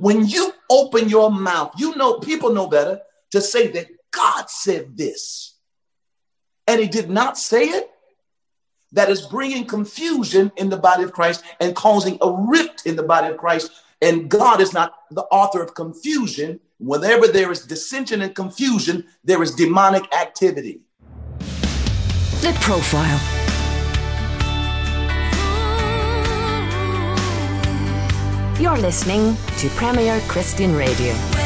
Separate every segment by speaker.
Speaker 1: When you open your mouth, you know people know better to say that God said this. And he did not say it. That is bringing confusion in the body of Christ and causing a rift in the body of Christ. And God is not the author of confusion. Whenever there is dissension and confusion, there is demonic activity.
Speaker 2: The Profile. You're listening to Premier Christian Radio.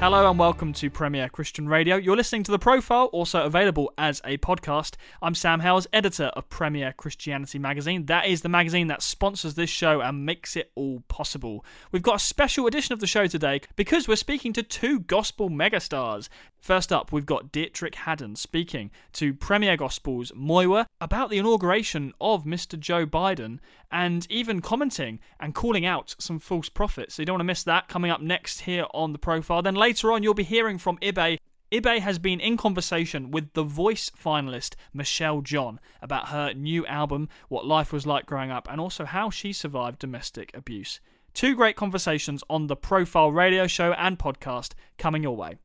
Speaker 3: Hello and welcome to Premier Christian Radio. You're listening to The Profile, also available as a podcast. I'm Sam Hailes, editor of Premier Christianity Magazine. That is the magazine that sponsors this show and makes it all possible. We've got a special edition of the show today because we're speaking to two gospel megastars. First up, we've got Deitrick Haddon speaking to Premier Gospel's Muyiwa about the inauguration of Mr. Joe Biden and even commenting and calling out some false prophets. So you don't want to miss that coming up next here on the profile. Then later on, you'll be hearing from Ibe. Ibe has been in conversation with the voice finalist Michelle John about her new album, what life was like growing up, and also how she survived domestic abuse. Two great conversations on the Profile radio show and podcast coming your way.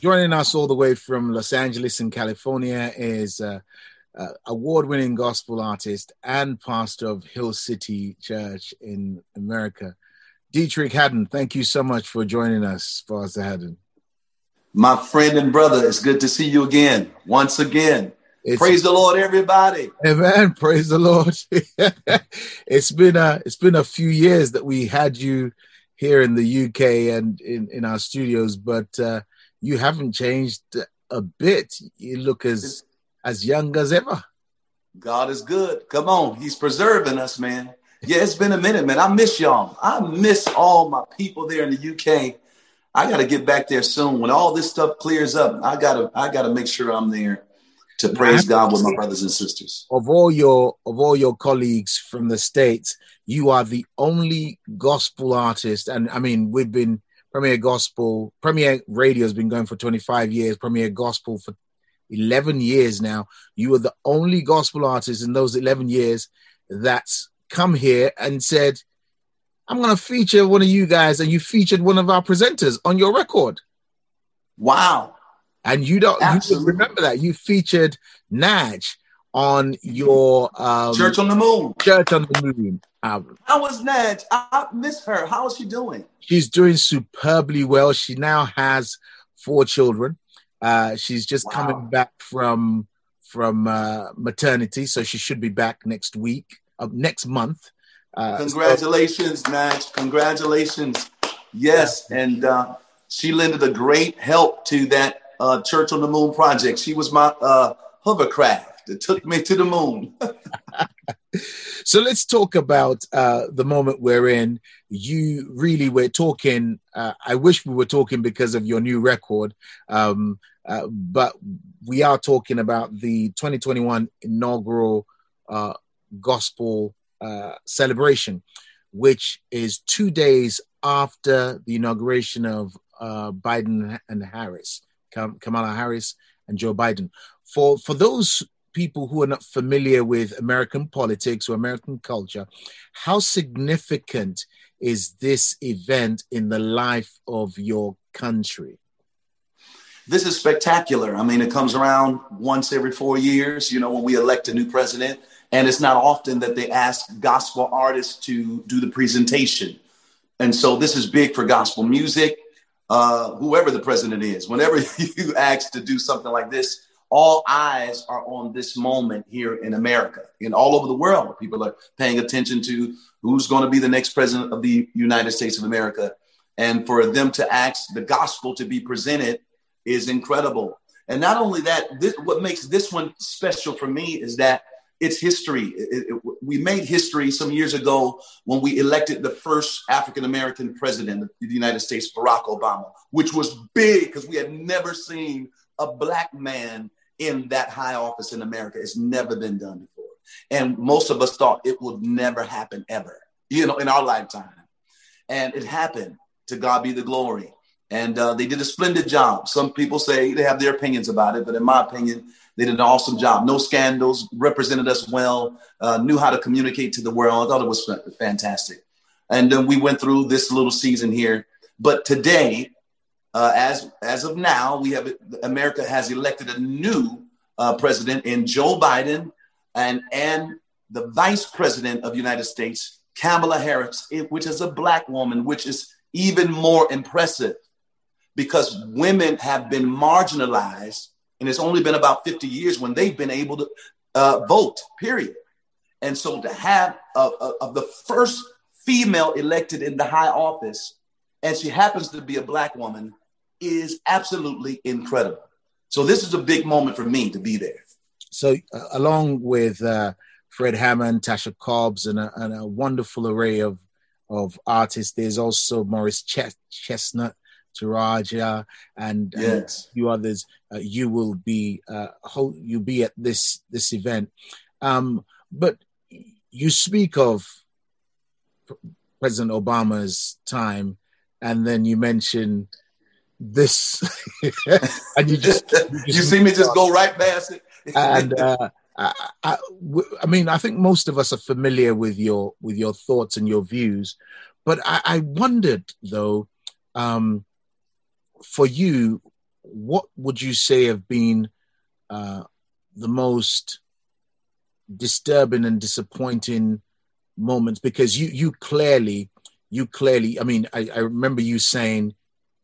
Speaker 4: Joining us all the way from Los Angeles in California is uh, uh, award-winning gospel artist and pastor of Hill City Church in America, Deitrick Haddon. Thank you so much for joining us, Pastor Haddon.
Speaker 1: My friend and brother, it's good to see you again, once again. It's, praise the Lord, everybody.
Speaker 4: Amen. Praise the Lord. it's been a it's been a few years that we had you here in the UK and in, in our studios, but uh, you haven't changed a bit. You look as as young as ever.
Speaker 1: God is good. Come on, He's preserving us, man. Yeah, it's been a minute, man. I miss y'all. I miss all my people there in the UK. I got to get back there soon. When all this stuff clears up, I gotta I gotta make sure I'm there to praise God with my brothers and sisters.
Speaker 4: Of all your of all your colleagues from the states, you are the only gospel artist, and I mean we've been Premier Gospel, Premier Radio has been going for 25 years, Premier Gospel for 11 years now. You are the only gospel artist in those 11 years that's come here and said, I'm going to feature one of you guys, and you featured one of our presenters on your record.
Speaker 1: Wow.
Speaker 4: And you don't you remember that. You featured Naj on your um,
Speaker 1: Church on the Moon.
Speaker 4: Church on the Moon
Speaker 1: album. How was Naj? I miss her. How is she doing?
Speaker 4: She's doing superbly well. She now has four children. Uh, she's just wow. coming back from from uh, maternity, so she should be back next week, uh, next month.
Speaker 1: Uh, Congratulations, so-. Congratulations. Yes, and uh, she lended a great help to that uh, Church on the Moon project. She was my uh, hovercraft that took me to the moon.
Speaker 4: so let's talk about uh, the moment we're in. You really were talking. Uh, I wish we were talking because of your new record, um, uh, but we are talking about the 2021 inaugural uh, gospel uh, celebration, which is two days after the inauguration of uh, Biden and Harris, Kamala Harris and Joe Biden. For for those people who are not familiar with American politics or American culture, how significant is this event in the life of your country?
Speaker 1: This is spectacular. I mean, it comes around once every four years, you know, when we elect a new president. And it's not often that they ask gospel artists to do the presentation. And so this is big for gospel music. Uh, whoever the president is, whenever you ask to do something like this, all eyes are on this moment here in America and all over the world. People are paying attention to who's going to be the next president of the United States of America. And for them to ask the gospel to be presented is incredible. And not only that, this, what makes this one special for me is that it's history. It, it, we made history some years ago when we elected the first African American president of the United States, Barack Obama, which was big because we had never seen a black man in that high office in America. It's never been done before. And most of us thought it would never happen ever, you know, in our lifetime. And it happened. To God be the glory. And uh, they did a splendid job. Some people say they have their opinions about it, but in my opinion, They did an awesome job. No scandals, represented us well, uh, knew how to communicate to the world. I thought it was fantastic. And then we went through this little season here. But today, uh, as as of now, we have America has elected a new uh, president in Joe Biden and and the vice president of the United States, Kamala Harris, which is a black woman, which is even more impressive because women have been marginalized, and it's only been about 50 years when they've been able to uh, vote. Period. And so to have of the first female elected in the high office, and she happens to be a black woman, is absolutely incredible. So this is a big moment for me to be there.
Speaker 4: So uh, along with uh, Fred Hammond, Tasha Cobbs, and a, and a, wonderful array of of artists, there's also Morris Ch- Chestnut, Taraji, and, yes. and a few others. Uh, you will be uh, you be at this this event. Um, but you speak of President Obama's time, and then you mention this,
Speaker 1: and you just you, just you see me just go right past it.
Speaker 4: and uh, I, I, I, mean, I think most of us are familiar with your with your thoughts and your views, but I, I wondered though, um, for you, what would you say have been uh, the most disturbing and disappointing moments? Because you you clearly you clearly i mean I, I remember you saying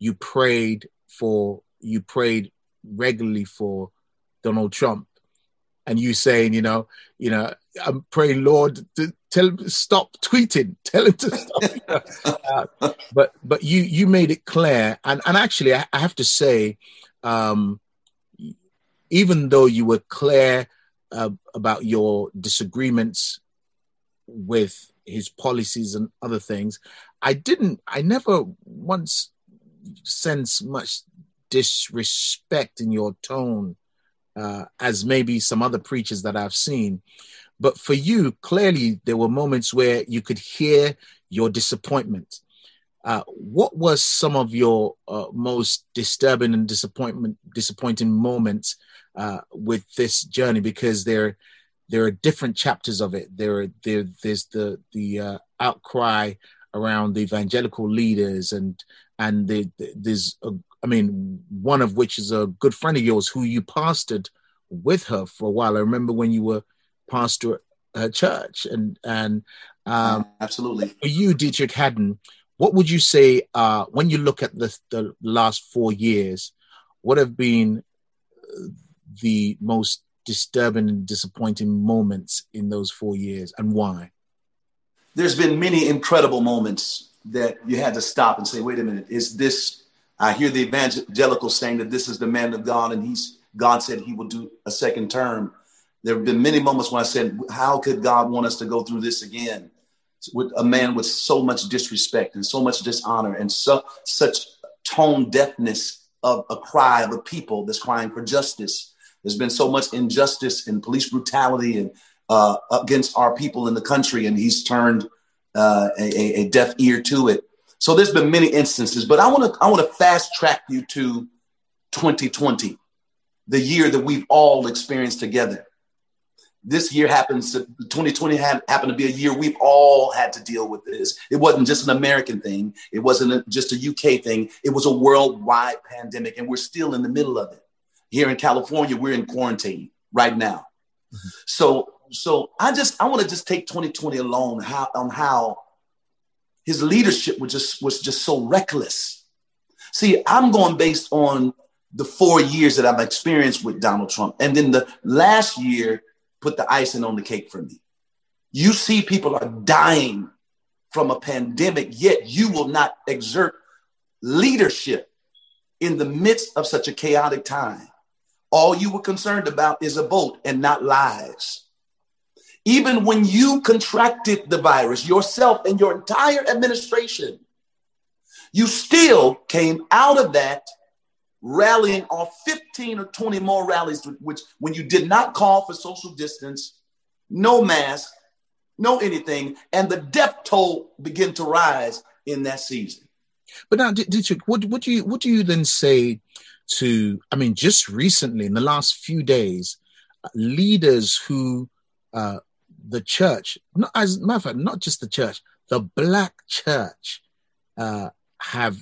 Speaker 4: you prayed for you prayed regularly for donald trump. And you saying you know you know i'm praying lord to tell him to stop tweeting. Tell him to stop. Uh, but but you you made it clear. And and actually i, I have to say um even though you were clear uh, about your disagreements with his policies and other things. I didn't, I never once sense much disrespect in your tone uh, as maybe some other preachers that I've seen. But for you, clearly, there were moments where you could hear your disappointment. Uh, what was some of your uh, most disturbing and disappointment disappointing moments uh, with this journey? Because there there are different chapters of it. There, there there's the the uh, outcry around the evangelical leaders, and and the, the, there's a, I mean, one of which is a good friend of yours who you pastored with her for a while. I remember when you were pastor at her church, and and um,
Speaker 1: absolutely
Speaker 4: for you, Deitrick Haddon. What would you say uh, when you look at the the last four years? What have been the most disturbing and disappointing moments in those four years and why?
Speaker 1: There's been many incredible moments that you had to stop and say, wait a minute, is this? I hear the evangelical saying that this is the man of God and he's God said he will do a second term. There have been many moments when I said, how could God want us to go through this again? With a man with so much disrespect and so much dishonor and such tone deafness of a cry of a people that's crying for justice there's been so much injustice and police brutality and uh, against our people in the country, and he's turned uh, a, a, deaf ear to it. So there's been many instances, but I want to I want to fast track you to 2020, the year that we've all experienced together. This year happens. To, 2020 happened to be a year we've all had to deal with this. It wasn't just an American thing. It wasn't a, just a UK thing. It was a worldwide pandemic, and we're still in the middle of it. Here in California, we're in quarantine right now. Mm-hmm. So, so I just I want to just take 2020 alone how on how his leadership was just was just so reckless. See, I'm going based on the four years that I've experienced with Donald Trump, and then the last year put the icing on the cake for me. You see, people are dying from a pandemic, yet you will not exert leadership in the midst of such a chaotic time. All you were concerned about is a vote and not lives. Even when you contracted the virus yourself and your entire administration, you still came out of that rallying off 15 or 20 more rallies, which when you did not call for social distance, no mask, no anything, and the death toll began to rise in that season.
Speaker 4: But now, Deitrick, what would you what do you then say to, I mean, just recently in the last few days, leaders who uh, the church, not as a matter of fact, not just the church, the black church uh, have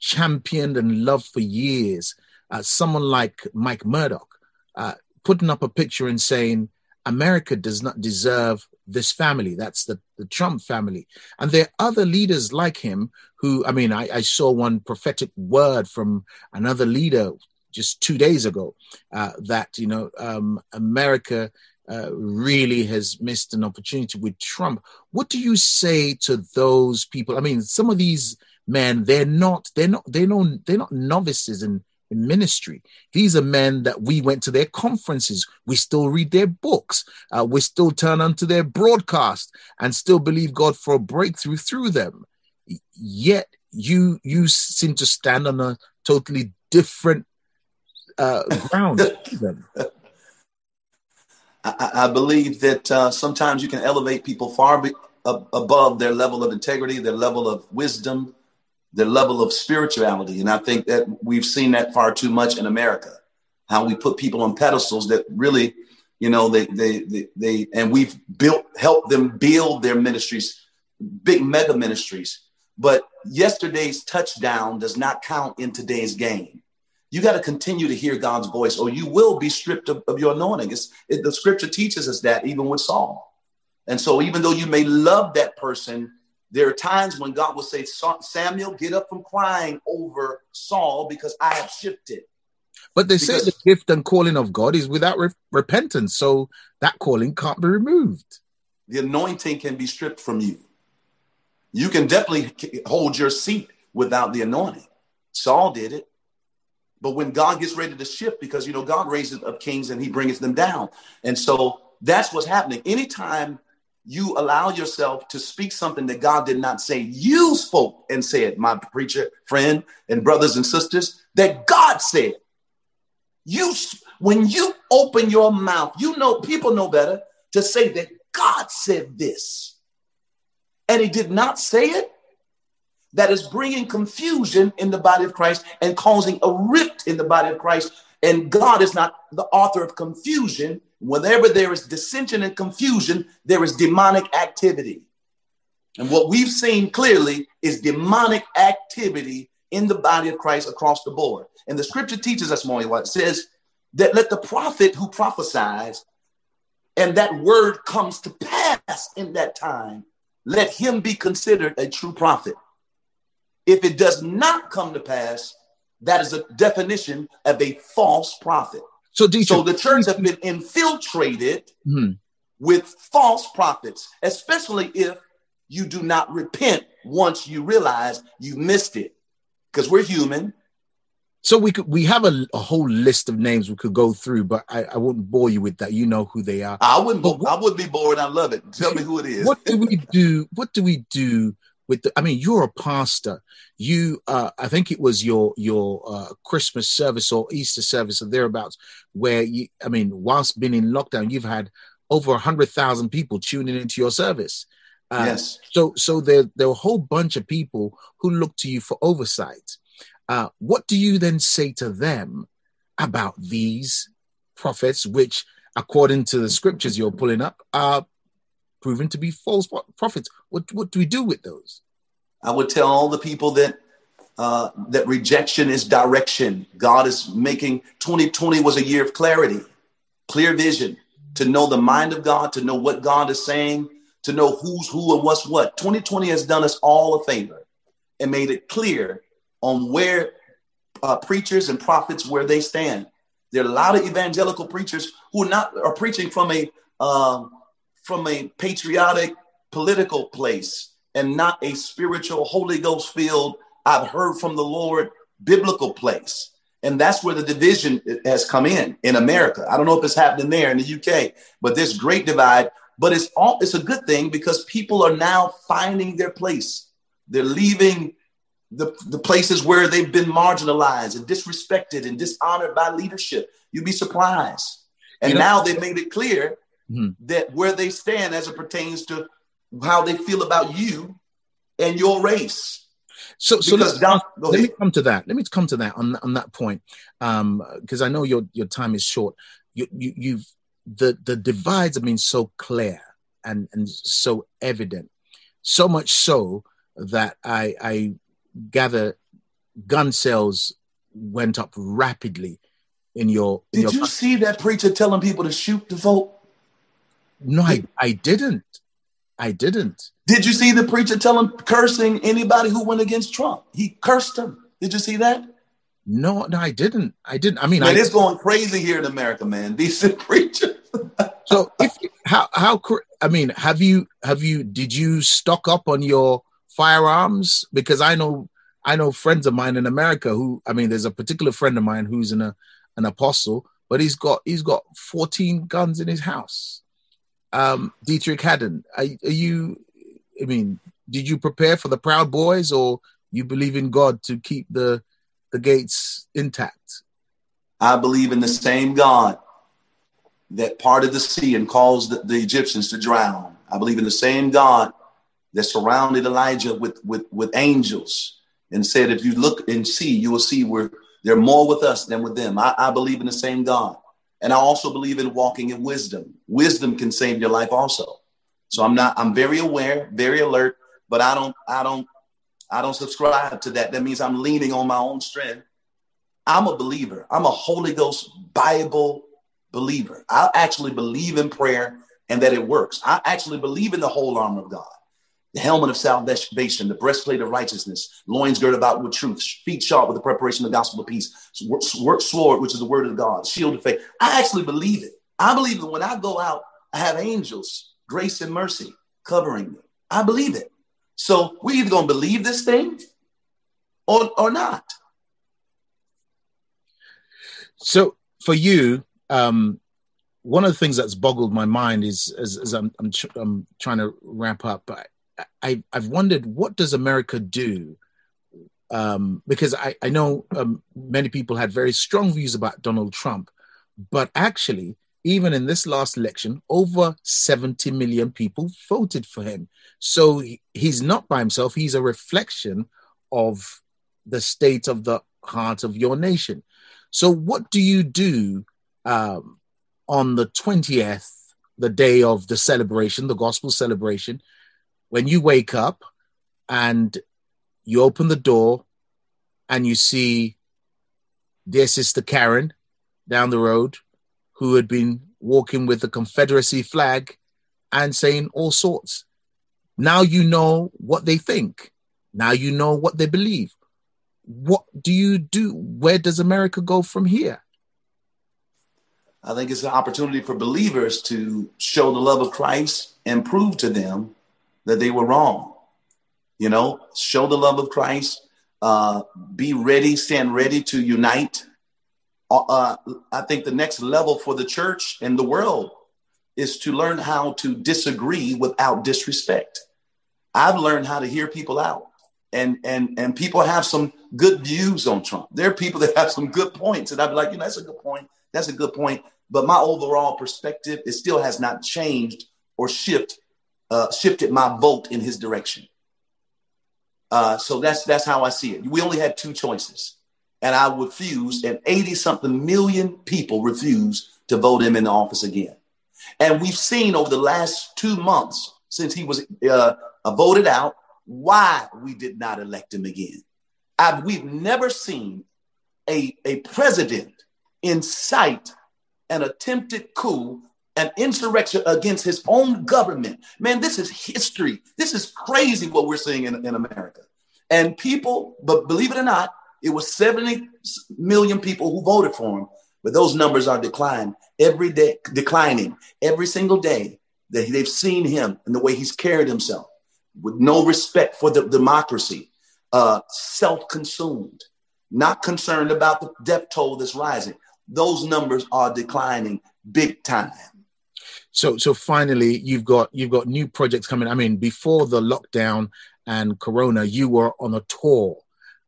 Speaker 4: championed and loved for years. Uh, someone like Mike Murdock uh, putting up a picture and saying, America does not deserve this family. That's the, the Trump family. And there are other leaders like him who, I mean, I, I saw one prophetic word from another leader just two days ago uh, that, you know, um, America uh, really has missed an opportunity with Trump. What do you say to those people? I mean, some of these men, they're not, they're not, they're not, they're not novices in in ministry. These are men that we went to their conferences. We still read their books. Uh, we still turn onto their broadcast and still believe God for a breakthrough through them. Yet you you seem to stand on a totally different uh, ground.
Speaker 1: I, I, believe that uh, sometimes you can elevate people far be, above their level of integrity, their level of wisdom, their level of spirituality. And I think that we've seen that far too much in America, how we put people on pedestals that really, you know, they, they, they, they and we've built, helped them build their ministries, big mega ministries. But yesterday's touchdown does not count in today's game. You got to continue to hear God's voice, or you will be stripped of, of your anointing. It, the scripture teaches us that even with Saul. And so, even though you may love that person, there are times when God will say, Samuel, get up from crying over Saul because I have shifted.
Speaker 4: But they because say the gift and calling of God is without re- repentance. So that calling can't be removed.
Speaker 1: The anointing can be stripped from you. You can definitely hold your seat without the anointing. Saul did it. But when God gets ready to shift, because you know God raises up kings and he brings them down. And so that's what's happening. Anytime you allow yourself to speak something that God did not say. You spoke and said, my preacher friend and brothers and sisters, that God said. You, when you open your mouth, you know, people know better to say that God said this. And he did not say it. That is bringing confusion in the body of Christ and causing a rift in the body of Christ. And God is not the author of confusion, Whenever there is dissension and confusion, there is demonic activity. And what we've seen clearly is demonic activity in the body of Christ across the board. And the scripture teaches us more what it says that let the prophet who prophesies and that word comes to pass in that time, let him be considered a true prophet. If it does not come to pass, that is a definition of a false prophet. So, so the church have been infiltrated mm-hmm. with false prophets, especially if you do not repent once you realize you missed it, because we're human.
Speaker 4: So we could we have a, a, whole list of names we could go through, but I, I wouldn't bore you with that. You know who they are.
Speaker 1: I wouldn't. What, I would be bored. I love it. Tell me who it is.
Speaker 4: What do we do? What do we do with the, I mean, you're a pastor. You, uh, I think it was your your uh, Christmas service or Easter service or thereabouts, where you, I mean, whilst being in lockdown, you've had over a hundred thousand people tuning into your service.
Speaker 1: Uh, yes.
Speaker 4: So, so there there are a whole bunch of people who look to you for oversight. Uh, what do you then say to them about these prophets, which, according to the scriptures you're pulling up, are proven to be false prophets. What what do we do with those?
Speaker 1: I would tell all the people that uh, that rejection is direction. God is making 2020 was a year of clarity, clear vision, to know the mind of God, to know what God is saying, to know who's who and what's what. 2020 has done us all a favor and made it clear on where uh, preachers and prophets where they stand. There are a lot of evangelical preachers who are not are preaching from a um, from a patriotic political place and not a spiritual Holy Ghost filled, I've heard from the Lord biblical place. And that's where the division has come in in America. I don't know if it's happening there in the UK, but this great divide. But it's all it's a good thing because people are now finding their place. They're leaving the, the places where they've been marginalized and disrespected and dishonored by leadership. You'd be surprised. And you know, now they've made it clear mm-hmm. that where they stand as it pertains to how they feel about you and your race.
Speaker 4: So, so let's, down, let me come to that. Let me come to that on on that point, because um, I know your your time is short. you, you you've the the divides have been so clear and and so evident, so much so that I I gather gun sales went up rapidly in your. In
Speaker 1: Did
Speaker 4: your
Speaker 1: you see that preacher telling people to shoot to vote?
Speaker 4: No, I, I didn't. I didn't.
Speaker 1: Did you see the preacher telling cursing anybody who went against Trump? He cursed them. Did you see that?
Speaker 4: No, no, I didn't. I didn't. I mean,
Speaker 1: man,
Speaker 4: I,
Speaker 1: it's going crazy here in America, man. These preachers.
Speaker 4: so, if how how I mean, have you have you did you stock up on your firearms? Because I know I know friends of mine in America who I mean, there's a particular friend of mine who's in a an apostle, but he's got he's got 14 guns in his house. Um, Deitrick Haddon, are, are you? I mean, did you prepare for the Proud Boys, or you believe in God to keep the the gates intact?
Speaker 1: I believe in the same God that parted the sea and caused the, the Egyptians to drown. I believe in the same God that surrounded Elijah with, with, with angels and said, if you look and see, you will see where they're more with us than with them. I, I believe in the same God. And I also believe in walking in wisdom. Wisdom can save your life also. So I'm not, I'm very aware, very alert, but I don't, I don't, I don't subscribe to that. That means I'm leaning on my own strength. I'm a believer. I'm a Holy Ghost Bible believer. I actually believe in prayer and that it works. I actually believe in the whole armor of God the helmet of salvation, the breastplate of righteousness, loins girded about with truth, feet sharp with the preparation of the gospel of peace, sword, which is the word of God, shield of faith. I actually believe it. I believe that when I go out, I have angels, grace and mercy covering me. I believe it. So we're either going to believe this thing or, or not.
Speaker 4: So for you, um, one of the things that's boggled my mind is as, as I'm, I'm, I'm, trying to wrap up. I, I've wondered what does America do? Um, because I, I know um, many people had very strong views about Donald Trump, but actually, even in this last election, over 70 million people voted for him. So he, he's not by himself, he's a reflection of the state of the heart of your nation. So, what do you do um, on the 20th, the day of the celebration, the gospel celebration? When you wake up and you open the door and you see dear sister Karen down the road who had been walking with the Confederacy flag and saying all sorts. Now you know what they think. Now you know what they believe. What do you do? Where does America go from here?
Speaker 1: I think it's an opportunity for believers to show the love of Christ and prove to them that they were wrong. You know, show the love of Christ. Uh, be ready, stand ready to unite. Uh, uh, I think the next level for the church and the world is to learn how to disagree without disrespect. I've learned how to hear people out. And and and people have some good views on Trump. There are people that have some good points, and I'd be like, you know, that's a good point. That's a good point. But my overall perspective, it still has not changed or shifted uh, shifted my vote in his direction. Uh, so that's that's how I see it. We only had two choices, and I refused, and 80 something million people refused to vote him in the office again. And we've seen over the last two months since he was uh, voted out why we did not elect him again. I've, we've never seen a, a president incite an attempted coup an insurrection against his own government. Man, this is history. This is crazy what we're seeing in, in America. And people, but believe it or not, it was 70 million people who voted for him, but those numbers are declining every day, declining every single day that they've seen him and the way he's carried himself with no respect for the democracy, uh, self-consumed, not concerned about the death toll that's rising. Those numbers are declining big time
Speaker 4: so so finally you've got you've got new projects coming i mean before the lockdown and corona you were on a tour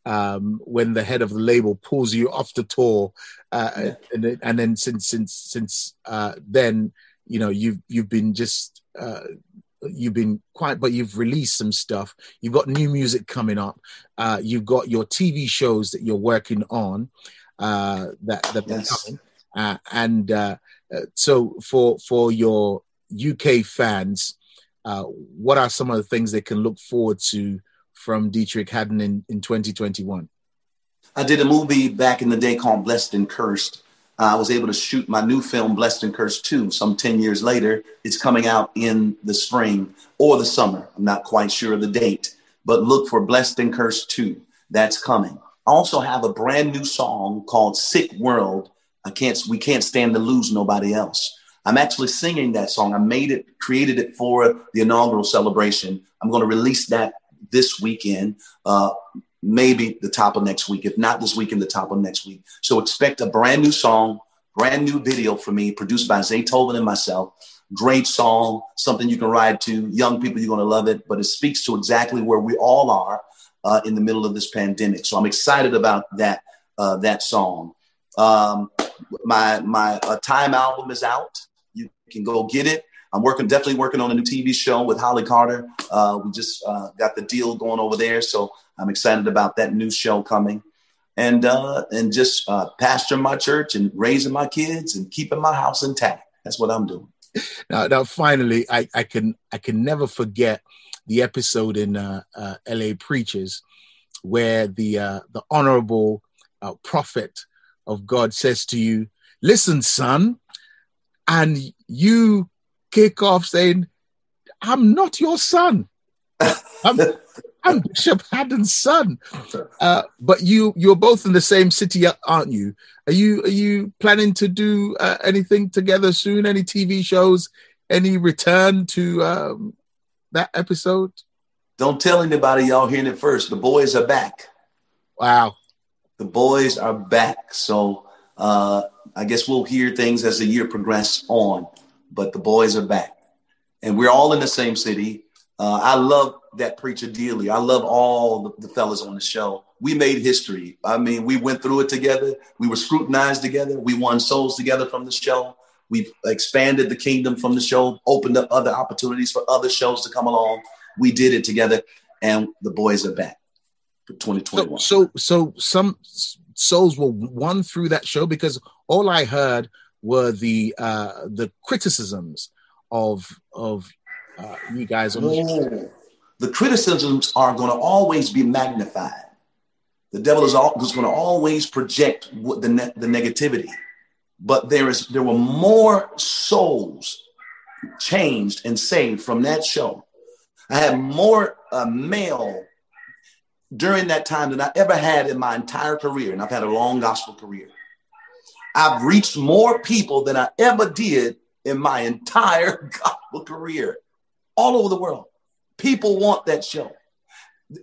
Speaker 4: um, when the head of the label pulls you off the tour uh, yeah. and, and then since since since uh, then you know you've you've been just uh, you've been quite but you've released some stuff you've got new music coming up uh, you've got your tv shows that you're working on uh, that that yes. coming uh, and uh, so for for your UK fans, uh, what are some of the things they can look forward to from Deitrick Haddon in, in 2021?
Speaker 1: I did a movie back in the day called Blessed and Cursed. Uh, I was able to shoot my new film, Blessed and Cursed 2, some 10 years later. It's coming out in the spring or the summer. I'm not quite sure of the date, but look for Blessed and Cursed 2. That's coming. I also have a brand new song called Sick World. I can't, we can't stand to lose nobody else. I'm actually singing that song. I made it, created it for the inaugural celebration. I'm going to release that this weekend, uh, maybe the top of next week. If not this weekend, the top of next week. So expect a brand new song, brand new video for me, produced by Zaytoven and myself. Great song, something you can ride to. Young people, you're going to love it, but it speaks to exactly where we all are uh, in the middle of this pandemic. So I'm excited about that uh, that song. Um, my my uh, time album is out. You can go get it. I'm working, definitely working on a new TV show with Holly Carter. Uh, we just uh, got the deal going over there, so I'm excited about that new show coming, and uh, and just uh, pastoring my church and raising my kids and keeping my house intact. That's what I'm doing.
Speaker 4: Now, now, finally, I, I can I can never forget the episode in uh, uh, L.A. Preachers where the the honorable prophet of God says to you, "Listen, son." and you kick off saying, I'm not your son. I'm, I'm Bishop Haddon's son. Uh, but you you're both in the same city, aren't you? Are you are you planning to do uh, anything together soon? Any TV shows? Any return to um, that episode?
Speaker 1: Don't tell anybody. Y'all hearing it first. The boys are back.
Speaker 4: Wow.
Speaker 1: The boys are back. So uh, I guess we'll hear things as the year progresses on but the boys are back. And we're all in the same city. Uh, I love that preacher dearly. I love all the, the fellas on the show. We made history. I mean, we went through it together. We were scrutinized together. We won souls together from the show. We've expanded the kingdom from the show, opened up other opportunities for other shows to come along. We did it together, and the boys are back for 2021.
Speaker 4: So, so, so some souls were won through that show because all I heard were the uh, the criticisms of of uh, you guys on the
Speaker 1: The criticisms are going to always be magnified. The devil is, all, is going to always project the ne- the negativity, but there is there were more souls changed and saved from that show. I had more uh, male during that time than I ever had in my entire career, and I've had a long gospel career. I've reached more people than I ever did in my entire gospel career, all over the world. People want that show.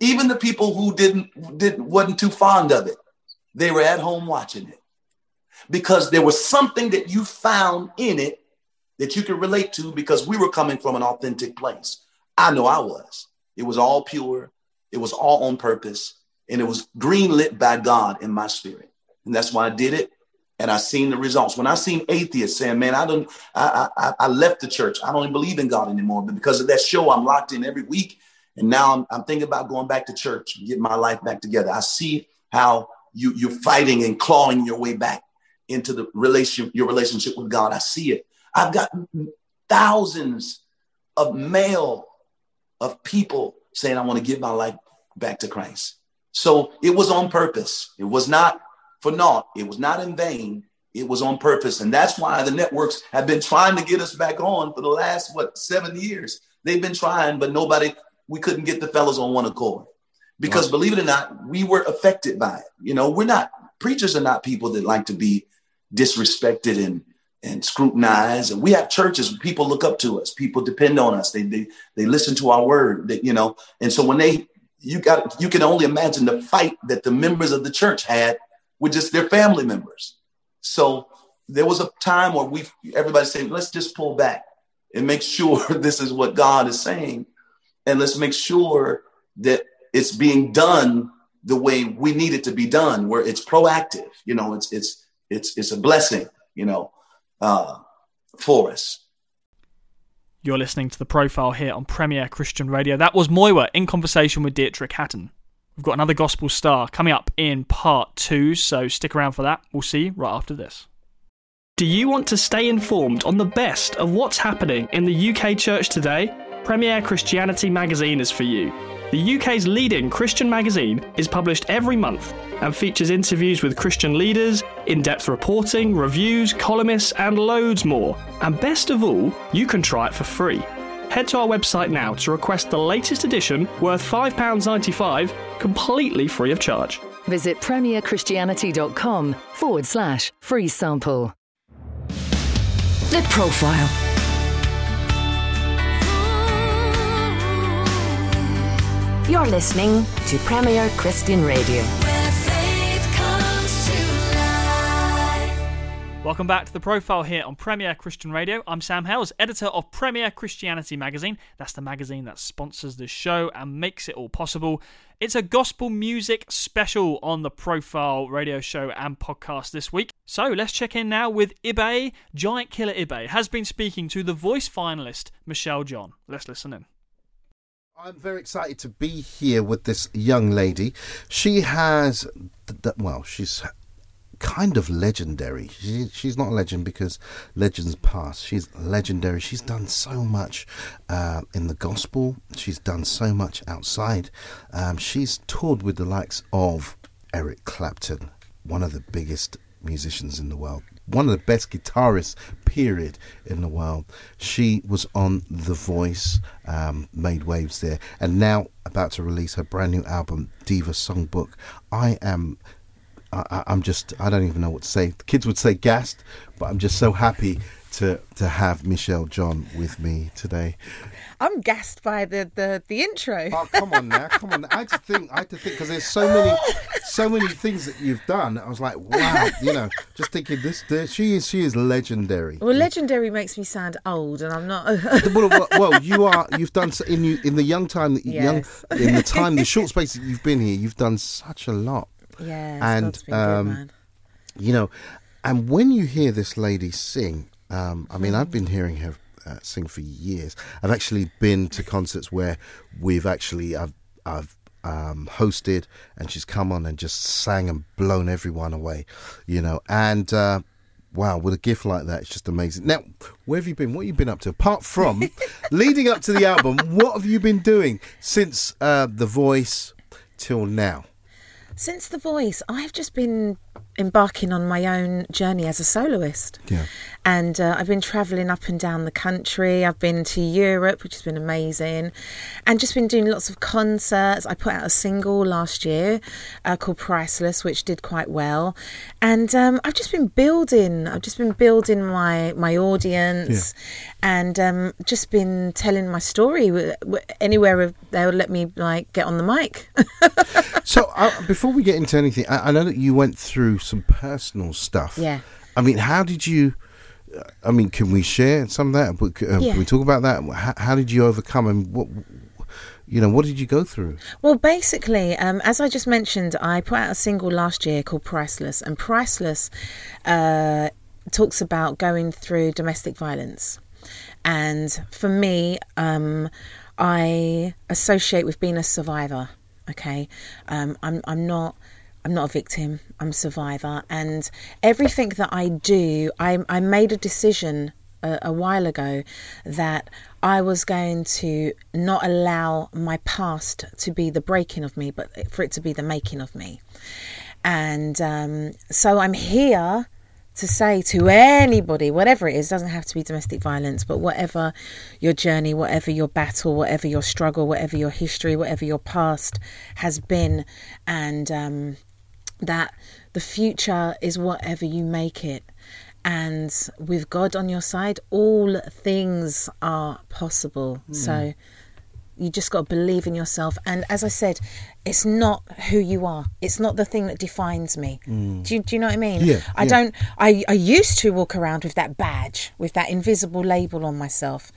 Speaker 1: Even the people who didn't, didn't wasn't too fond of it, they were at home watching it because there was something that you found in it that you could relate to because we were coming from an authentic place. I know I was. It was all pure. It was all on purpose, and it was green lit by God in my spirit, and that's why I did it and I seen the results. When I seen atheists saying, "Man, I don't, I, I, I left the church. I don't even believe in God anymore," but because of that show, I'm locked in every week, and now I'm, I'm thinking about going back to church and getting my life back together. I see how you you're fighting and clawing your way back into the relation, your relationship with God. I see it. I've got thousands of mail of people saying, "I want to give my life back to Christ." So it was on purpose. It was not for naught. It was not in vain. It was on purpose. And that's why the networks have been trying to get us back on for the last, what, seven years. They've been trying, but nobody, we couldn't get the fellas on one accord. Because wow. believe it or not, we were affected by it. You know, we're not, preachers are not people that like to be disrespected and and scrutinize. And we have churches, people look up to us, people depend on us. They they they listen to our word, you know. And so when they you got you can only imagine the fight that the members of the church had with just their family members. So there was a time where we everybody said, let's just pull back and make sure this is what God is saying. And let's make sure that it's being done the way we need it to be done, where it's proactive. You know, it's it's it's it's a blessing, you know, uh, for us.
Speaker 3: You're listening to the profile here on Premier Christian Radio. That was Muyiwa in conversation with Deitrick Haddon. We've got another Gospel Star coming up in part two, so stick around for that. We'll see you right after this. Do you want to stay informed on the best of what's happening in the UK church today? Premier Christianity magazine is for you. The UK's leading Christian magazine is published every month and features interviews with Christian leaders, in depth reporting, reviews, columnists, and loads more. And best of all, you can try it for free. Head to our website now to request the latest edition worth £5.95 completely free of charge.
Speaker 2: Visit premierchristianity.com forward slash free sample. The Profile. You're listening to Premier Christian Radio.
Speaker 3: Welcome back to the profile here on Premier Christian Radio. I'm Sam Hailes, editor of Premier Christianity magazine. That's the magazine that sponsors the show and makes it all possible. It's a gospel music special on the profile radio show and podcast this week. So let's check in now with Ibe. Giant Killer Ibe has been speaking to the voice finalist Michelle John. Let's listen in.
Speaker 5: I'm very excited to be here with this young lady. She has, well, she's kind of legendary. She, she's not a legend because legends pass. She's legendary. She's done so much uh, in the gospel. She's done so much outside. Um, she's toured with the likes of Eric Clapton, one of the biggest musicians in the world, one of the best guitarists, period, in the world. She was on The Voice, um, made waves there, and now about to release her brand new album, Diva Songbook. I am. I, I'm just, I don't even know what to say. The kids would say gassed, but I'm just so happy to, to have Michelle John with me today.
Speaker 6: I'm gassed by the, the, the intro.
Speaker 5: Oh come on now, come on! I had to think. I had to think because there's so many, so many things that you've done. I was like, wow, you know, just thinking this. this she is, she is legendary.
Speaker 6: Well, legendary makes me sound old, and I'm not.
Speaker 5: well, well, well, you are. You've done so- in you in the young time that
Speaker 6: Yes.
Speaker 5: young in the time the short space that you've been here. You've done such a lot.
Speaker 6: yeah,
Speaker 5: And, um,
Speaker 6: good, man.
Speaker 5: you know and when you hear this lady sing um, i mean i've been hearing her uh, sing for years. I've actually been to concerts where we've actually i've i've um, hosted and she's come on and just sang and blown everyone away you know and uh, wow with a gift like that it's just amazing. Now where have you been? What have you been up to? Apart from leading up to the album what have you been doing since uh, the voice till now?
Speaker 6: Since The Voice, I've just been embarking on my own journey as a soloist.
Speaker 5: Yeah.
Speaker 6: And uh, I've been travelling up and down the country. I've been to Europe, which has been amazing, and just been doing lots of concerts. I put out a single last year uh, called Priceless, which did quite well. And um, I've just been building. I've just been building my my audience, and um, just been telling my story anywhere they'll let me like get on the mic.
Speaker 5: So, uh, before we get into anything, I, I know that you went through some personal stuff.
Speaker 6: Yeah.
Speaker 5: I mean, how did you? I mean, can we share some of that? Uh,
Speaker 6: Yeah.
Speaker 5: Can we talk about that? How, how did you overcome? And what, you know, what did you go through?
Speaker 6: Well, basically, um, as I just mentioned, I put out a single last year called Priceless, and Priceless uh, talks about going through domestic violence. And for me, um, I associate with being a survivor. Okay, um, I'm I'm not. I'm not a victim. I'm a survivor, and everything that I do, I, I made a decision a, a while ago that I was going to not allow my past to be the breaking of me, but for it to be the making of me. And um, so I'm here to say to anybody, whatever it is, doesn't have to be domestic violence, but whatever your journey, whatever your battle, whatever your struggle, whatever your history, whatever your past has been, and um, that the future is whatever you make it. And with God on your side, all things are possible. Hmm. So you just got to believe in yourself. And as I said, it's not who you are. It's not the thing that defines me. Hmm. Do, you, do you know what I mean?
Speaker 5: Yeah,
Speaker 6: I
Speaker 5: yeah.
Speaker 6: don't. I, I used to walk around with that badge, with that invisible label on myself,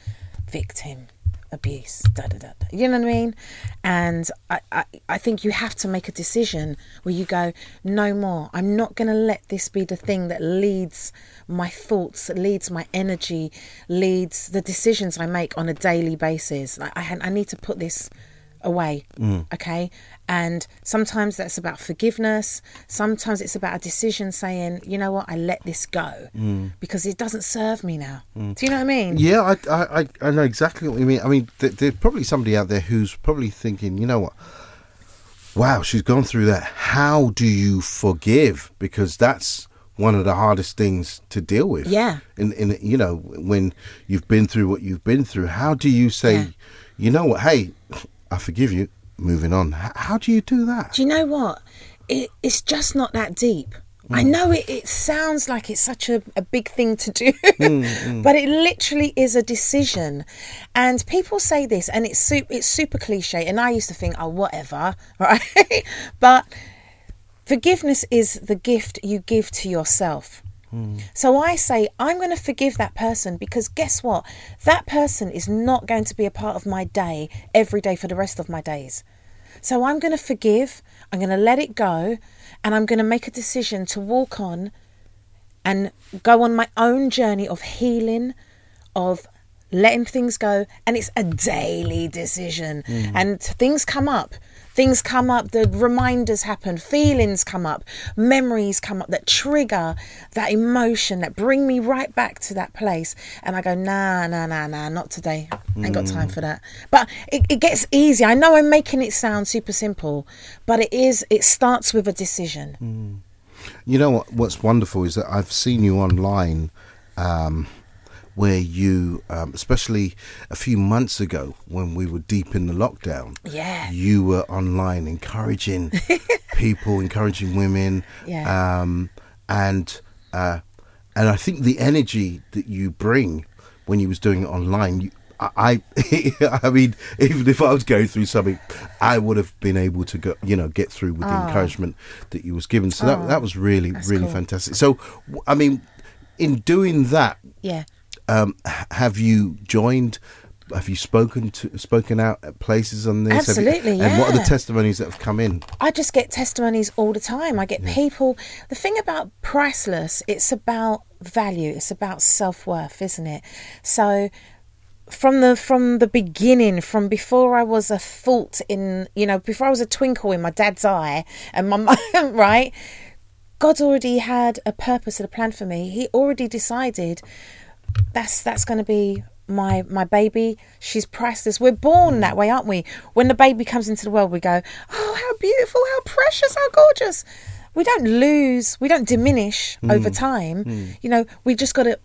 Speaker 6: victim, abuse, da da da. da. You know what I mean? And I, I, I think you have to make a decision where you go, no more. I'm not going to let this be the thing that leads my thoughts, leads my energy, leads the decisions I make on a daily basis. I, I need to put this away. Mm. Okay. And sometimes that's about forgiveness. Sometimes it's about a decision saying, you know what, I let this go mm. because it doesn't serve me now. Mm. Do you know what I mean?
Speaker 5: Yeah, I, I, I- know exactly what you mean. I mean, th- there's probably somebody out there who's probably thinking, you know what? Wow, she's gone through that. How do you forgive? Because that's one of the hardest things to deal with.
Speaker 6: Yeah.
Speaker 5: In, in you know, when you've been through what you've been through, how do you say,
Speaker 6: Yeah.
Speaker 5: you know what? Hey, I forgive you. Moving on. H- How do you do that?
Speaker 6: Do you know what? It, it's just not that deep. I hmm. know it, it sounds like it's such a, a big thing to do, hmm, hmm. but it literally is a decision. And people say this, and it's super, it's super cliche. And I used to think, oh, whatever, right? but forgiveness is the gift you give to yourself. So I say, I'm going to forgive that person because guess what? That person is not going to be a part of my day every day for the rest of my days. So I'm going to forgive, I'm going to let it go, and I'm going to make a decision to walk on and go on my own journey of healing, of letting things go. And it's a daily decision. Mm. And things come up. Things come up, the reminders happen, feelings come up, memories come up that trigger that emotion that bring me right back to that place. And I go, nah, nah, nah, nah, not today. Ain't got time for that. But it, it gets easy. I know I'm making it sound super simple, but it is, it starts with a decision.
Speaker 5: You know what? What's wonderful is that I've seen you online, um, where you, um, especially a few months ago when we were deep in the lockdown,
Speaker 6: Yeah.
Speaker 5: you were online encouraging people, encouraging women,
Speaker 6: Yeah.
Speaker 5: um, and uh, and I think the energy that you bring when you was doing it online. You, I, I I mean, even if I was going through something, I would have been able to go, you know, get through with the encouragement that you was given. So that that was really, really
Speaker 6: cool.
Speaker 5: fantastic. So, I mean, in doing that,
Speaker 6: Yeah.
Speaker 5: Um, have you joined? Have you spoken to spoken out at places on this? Have you-
Speaker 6: Absolutely,
Speaker 5: And what are the testimonies that have come in?
Speaker 6: I just get testimonies all the time. I get people. The thing about priceless, it's about value. It's about self worth, isn't it? So from the from the beginning, from before I was a thought in, you know, before I was a twinkle in my dad's eye, and my mum, right. God already had a purpose and a plan for me. He already decided that's that's going to be my my baby. She's priceless. We're born that way, aren't we? When the baby comes into the world, we go, "Oh, how beautiful, how precious, how gorgeous." We don't lose, we don't diminish mm. over time. Mm. You know, we just got to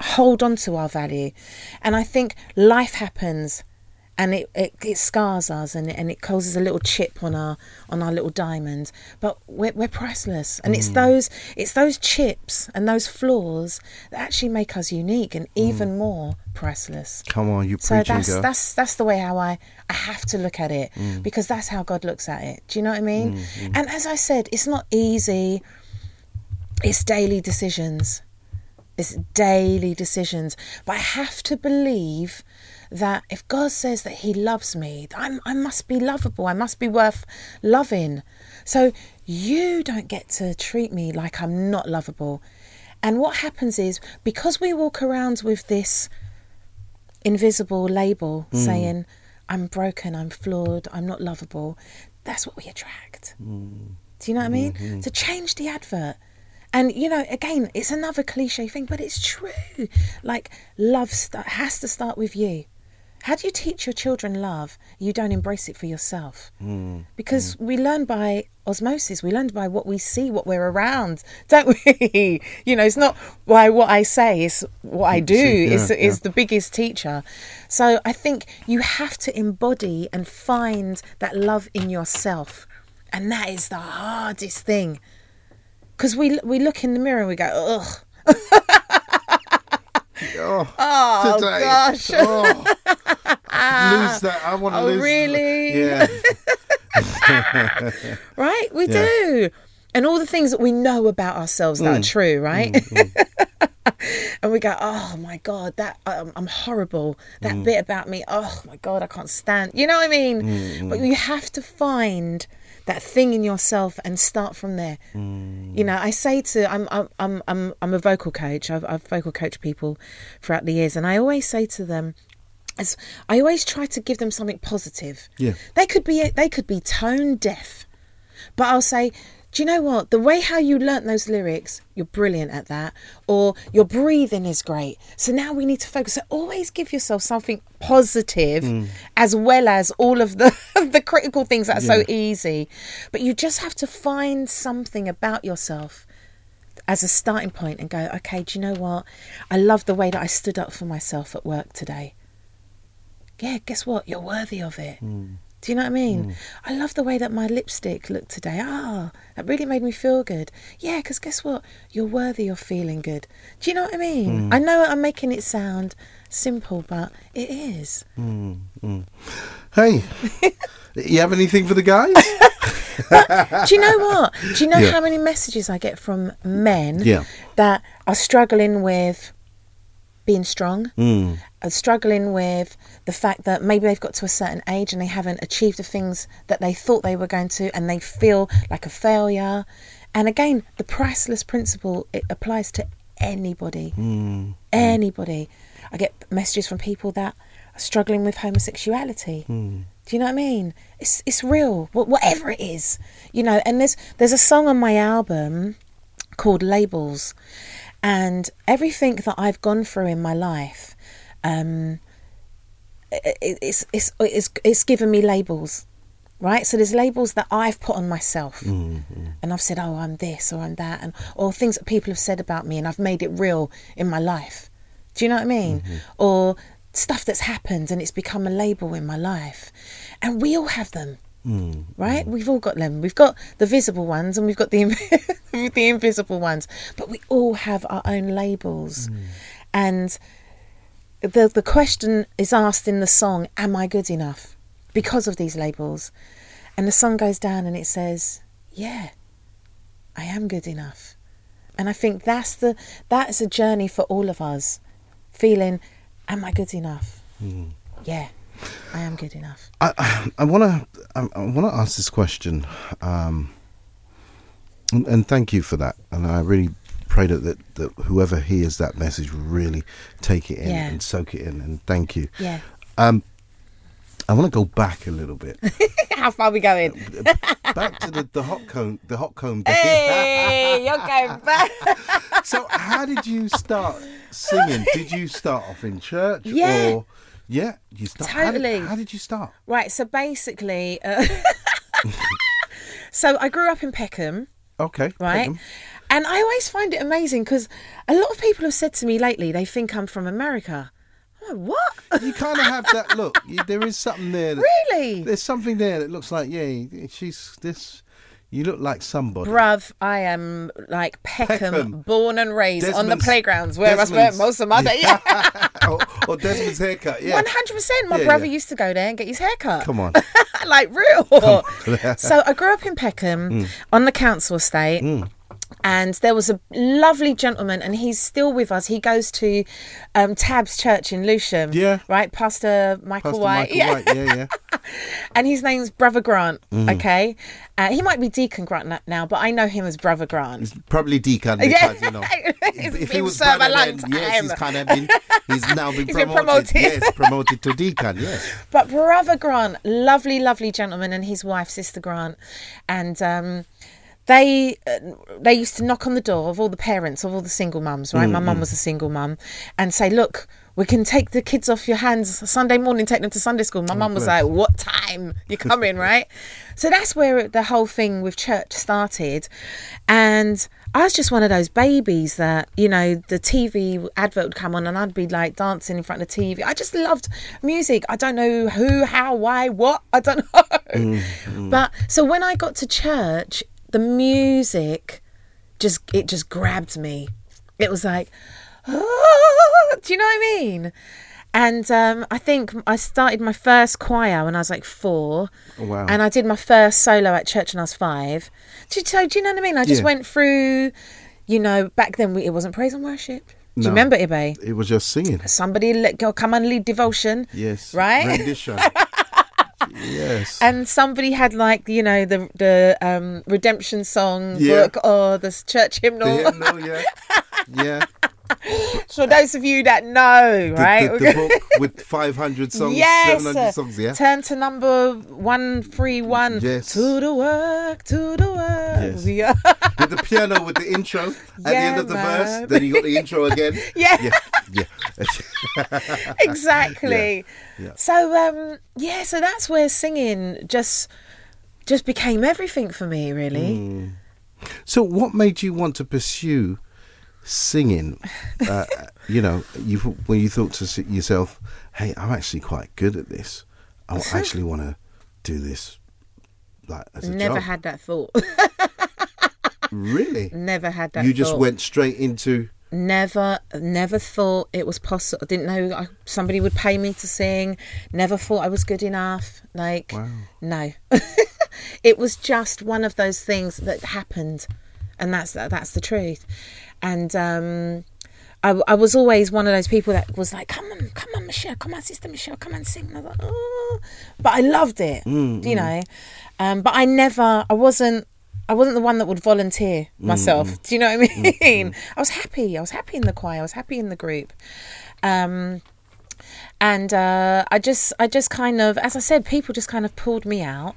Speaker 6: hold on to our value. And I think life happens and it, it, it scars us and, and it causes a little chip on our on our little diamond. But we're, we're priceless. And it's mm. those it's those chips and those flaws that actually make us unique and mm. even more priceless.
Speaker 5: Come on, you
Speaker 6: so
Speaker 5: preaching
Speaker 6: that's
Speaker 5: girl.
Speaker 6: that's that's the way how I I have to look at it mm. because that's how God looks at it. Do you know what I mean? And as I said it's not easy. It's daily decisions. It's daily decisions. But I have to believe that if God says that He loves me, I'm, I must be lovable. I must be worth loving. So you don't get to treat me like I'm not lovable. And what happens is because we walk around with this invisible label hmm. saying, I'm broken, I'm flawed, I'm not lovable, that's what we attract. Hmm. Do you know what I mean? Mm-hmm. To change the advert. And you know, again, it's another cliche thing, but it's true. Like love st- has to start with you. How do you teach your children love? You don't embrace it for yourself. Because we learn by osmosis. We learn by what we see, what we're around, don't we? you know, it's not why what I say, is what I do
Speaker 5: See,
Speaker 6: is
Speaker 5: yeah,
Speaker 6: is the biggest teacher. So I think you have to embody and find that love in yourself. And that is the hardest thing because we we look in the mirror and we go, ugh,
Speaker 5: Oh,
Speaker 6: oh
Speaker 5: today.
Speaker 6: gosh,
Speaker 5: Oh, oh lose that. I want to
Speaker 6: Oh,
Speaker 5: lose.
Speaker 6: really?
Speaker 5: Yeah.
Speaker 6: right? We
Speaker 5: Yeah.
Speaker 6: do, and all the things that we know about ourselves that are mm. true, right? Mm, mm, and we go, oh my god, that um, I'm horrible. That bit about me, oh my god, I can't stand. You know what I mean? But you have to find that thing in yourself and start from there. Mm. You know, I say to I'm I'm I'm I'm, I'm a vocal coach. I've, I've vocal coached people throughout the years, and I always say to them, as I always try to give them something positive.
Speaker 5: Yeah.
Speaker 6: They could be they could be tone deaf. But I'll say, do you know what? The way how you learnt those lyrics, you're brilliant at that. Or your breathing is great. So now we need to focus. So always give yourself something positive mm. as well as all of the the critical things that are so easy. But you just have to find something about yourself as a starting point and go, okay, do you know what? I love the way that I stood up for myself at work today. Yeah, guess what? You're worthy of it. Mm. Do you know what I mean? Mm. I love the way that my lipstick looked today. Ah, that really made me feel good. Yeah, because guess what? You're worthy of feeling good. Do you know what I mean? Mm. I know I'm making it sound simple, but it is.
Speaker 5: Mm, hey, you have anything for the guys?
Speaker 6: Do you know what? Do you know
Speaker 5: Yeah.
Speaker 6: how many messages I get from men
Speaker 5: Yeah.
Speaker 6: that are struggling with being strong,
Speaker 5: Mm.
Speaker 6: struggling with the fact that maybe they've got to a certain age and they haven't achieved the things that they thought they were going to, and they feel like a failure. And again, the priceless principle it applies to anybody, hmm. Hmm. anybody. I get messages from people that are struggling with homosexuality. Hmm. Do you know what I mean? It's it's real, whatever it is, you know. And there's there's a song on my album called Labels, and everything that I've gone through in my life, um, it, it- it's it's it's it's given me labels, right? So there's labels that I've put on myself, and I've said, oh, I'm this or I'm that, and or things that people have said about me, and I've made it real in my life. Do you know what I mean? Or stuff that's happened and it's become a label in my life, and we all have them right? Mm. We've all got them. We've got the visible ones and we've got the the invisible ones, but we all have our own labels. Mm. And the the question is asked in the song, "Am I good enough?" Because of these labels, and the song goes down and it says, "Yeah, I am good enough." And I think that's the that is a journey for all of us, feeling, "Am I good enough?" Mm. Yeah, I am good enough.
Speaker 5: I I want to I, want to ask this question, um, and, and thank you for that. And I really pray that, that that whoever hears that message really take it in
Speaker 6: Yeah.
Speaker 5: and soak it in. And thank you.
Speaker 6: Yeah.
Speaker 5: Um, I want to go back a little bit,
Speaker 6: How far are we going?
Speaker 5: back to the, the hot comb the hot comb days.
Speaker 6: Hey, you're going back.
Speaker 5: so how did you start singing? Did you start off in church
Speaker 6: Yeah.
Speaker 5: or yeah? You start how did-
Speaker 6: Totally.
Speaker 5: How did, you start?
Speaker 6: Right, so basically, uh, so I grew up in Peckham,
Speaker 5: Okay,
Speaker 6: right?
Speaker 5: Peckham.
Speaker 6: And I always find it amazing because a lot of people have said to me lately they think I'm from America. Like, what?
Speaker 5: You kind of have that look. You, there is something there. That,
Speaker 6: Really?
Speaker 5: There's something there that looks like yeah. She's this. You look like somebody.
Speaker 6: Bruv, I am like Peckham,
Speaker 5: Peckham.
Speaker 6: born and raised on the playgrounds where I spent most of my day. Yeah.
Speaker 5: or, or Desmond's haircut. Yeah.
Speaker 6: One hundred percent. My
Speaker 5: Yeah,
Speaker 6: brother
Speaker 5: yeah.
Speaker 6: used to go there and get his haircut.
Speaker 5: Come on.
Speaker 6: like real. so I grew up in Peckham
Speaker 5: Mm.
Speaker 6: on the council estate. And there was a lovely gentleman, and he's still with us. He goes to um, Tab's Church in Lewisham.
Speaker 5: Yeah.
Speaker 6: Right? Pastor Michael
Speaker 5: Pastor
Speaker 6: White.
Speaker 5: Michael
Speaker 6: yeah.
Speaker 5: White. Yeah, yeah.
Speaker 6: And his name's Brother Grant.
Speaker 5: Mm.
Speaker 6: Okay. Uh, he might be Deacon Grant now, but I know him as Brother Grant.
Speaker 5: It's probably deacon
Speaker 6: Yeah.
Speaker 5: you know. If
Speaker 6: been served a long
Speaker 5: then yes, he's kind of been. He's now been
Speaker 6: He's been
Speaker 5: promoted.
Speaker 6: promoted.
Speaker 5: Yes, promoted to deacon. Yes.
Speaker 6: But Brother Grant, lovely, lovely gentleman, and his wife, Sister Grant, and um, they uh, they used to knock on the door of all the parents of all the single mums. Right, my mum was a single mum, and say, "Look, we can take the kids off your hands Sunday morning, take them to Sunday school." My mum was like, "What time you coming?" right, so that's where the whole thing with church started, and. I was just one of those babies that, you know, the TV advert would come on and I'd be like dancing in front of the TV. I just loved music. I don't know who, how, why, what. I don't know. But so when I got to church, the music just, it just grabbed me. It was like, "Ah," do you know what I mean? And um, I think I started my first choir when I was like four.
Speaker 5: Wow.
Speaker 6: And I did my first solo at church when I was five. Do you, so, do you know what I mean? I just
Speaker 5: Yeah.
Speaker 6: went through, you know, back then we, it wasn't praise and worship. Do you
Speaker 5: No.
Speaker 6: remember Ibe?
Speaker 5: It was just singing.
Speaker 6: Somebody let go, come and lead devotion.
Speaker 5: Yes.
Speaker 6: Right?
Speaker 5: Rendition. yes.
Speaker 6: And somebody had like, you know, the the um, redemption song
Speaker 5: Yeah.
Speaker 6: book or the church hymnal.
Speaker 5: The hymnal, yeah. Yeah.
Speaker 6: For those of you that know,
Speaker 5: The,
Speaker 6: right?
Speaker 5: the, the book with 500 songs,
Speaker 6: yes.
Speaker 5: 700 songs, yeah?
Speaker 6: Turn to number one three one.
Speaker 5: Yes.
Speaker 6: To the work, to the work.
Speaker 5: Yes.
Speaker 6: Yeah.
Speaker 5: with the piano, with the intro at the end of the
Speaker 6: man.
Speaker 5: verse, then you got the intro again.
Speaker 6: yeah.
Speaker 5: Yeah, yeah.
Speaker 6: exactly.
Speaker 5: Yeah.
Speaker 6: So um yeah, so that's where singing just just became everything for me, really.
Speaker 5: Mm. So, what made you want to pursue singing? Uh, you know, you when you thought to yourself, "Hey, I'm actually quite good at this. I actually want to do this." Like as a
Speaker 6: Never
Speaker 5: job.
Speaker 6: had that thought.
Speaker 5: really.
Speaker 6: Never had that
Speaker 5: You just
Speaker 6: thought.
Speaker 5: went straight into.
Speaker 6: never never thought it was possible I didn't know I, somebody would pay me to sing never thought i was good enough like
Speaker 5: Wow.
Speaker 6: no it was just one of those things that happened and that's that's the truth and um I, I was always one of those people that was like, "Come on, come on, Michelle, come on, sister Michelle, come and sing." And I like, "Oh," but I loved it, you know. Um, but I never, I wasn't, I wasn't the one that would volunteer myself. Do you know what I mean? I was happy. I was happy in the choir. I was happy in the group. Um, and uh, I just, I just kind of, as I said, people just kind of pulled me out,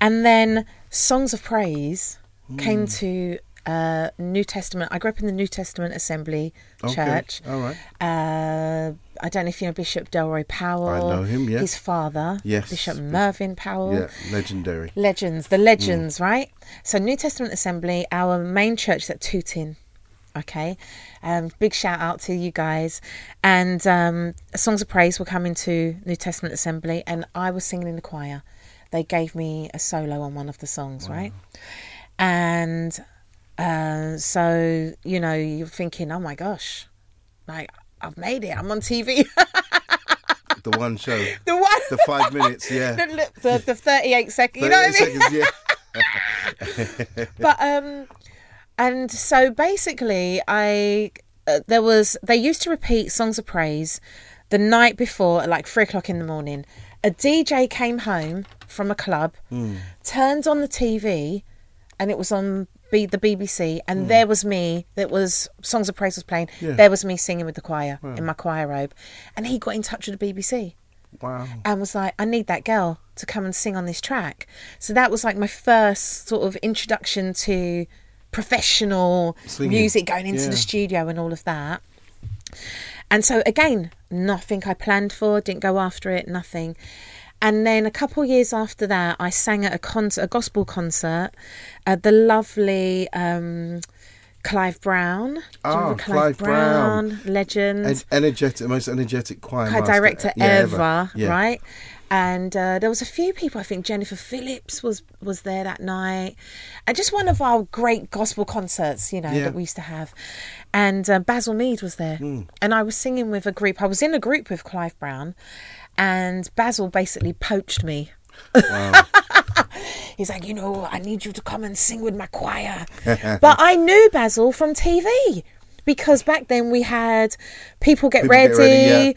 Speaker 6: and then songs of praise came to uh, New Testament. I grew up in the New Testament Assembly
Speaker 5: Okay,
Speaker 6: Church.
Speaker 5: all right.
Speaker 6: Uh, I don't know if you know Bishop Delroy Powell.
Speaker 5: I know him, yeah.
Speaker 6: His father,
Speaker 5: Yes.
Speaker 6: Bishop Mervyn Powell.
Speaker 5: Yeah, legendary.
Speaker 6: Legends, the legends, right? So New Testament Assembly, our main church is at Tooting. Okay, um, big shout out to you guys. And um, songs of praise were coming to New Testament Assembly, and I was singing in the choir. They gave me a solo on one of the songs, right? And uh, so you know, you're thinking, oh my gosh, like I've made it. I'm on TV.
Speaker 5: The one show,
Speaker 6: the one,
Speaker 5: the five minutes, yeah.
Speaker 6: the, the, the 38 seconds. You know what I mean?
Speaker 5: yeah.
Speaker 6: but um and so basically i uh, there was they used to repeat songs of praise the night before at like three o'clock in the morning a dj came home from a club
Speaker 5: Hmm.
Speaker 6: turned on the tv and it was on B- the bbc and
Speaker 5: Hmm.
Speaker 6: there was me that was songs of praise was playing
Speaker 5: Yeah.
Speaker 6: there was me singing with the choir in my choir robe and he got in touch with the bbc
Speaker 5: Wow.
Speaker 6: and was like, I need that girl to come and sing on this track. So that was like my first sort of introduction to professional
Speaker 5: Singing.
Speaker 6: music, going into
Speaker 5: Yeah.
Speaker 6: the studio and all of that. And so again, nothing I planned for, didn't go after it, nothing. And then a couple of years after that, I sang at a concert, a gospel concert, at the lovely um, Clive Brown. Do you
Speaker 5: Ah, Clive Brown.
Speaker 6: legend
Speaker 5: En- energetic, most energetic choir
Speaker 6: director
Speaker 5: yeah,
Speaker 6: ever,
Speaker 5: Yeah.
Speaker 6: right? And uh, there was a few people. I think Jennifer Phillips was was there that night, and just one of our great gospel concerts, you know,
Speaker 5: Yeah.
Speaker 6: that we used to have. And uh, Basil Meade was there,
Speaker 5: Hmm.
Speaker 6: and I was singing with a group. I was in a group with Clive Brown, and Basil basically poached me. He's like, you know, I need you to come and sing with my choir. but I knew Basil from TV because back then we had People Get
Speaker 5: People
Speaker 6: Ready,
Speaker 5: Get Ready, yeah.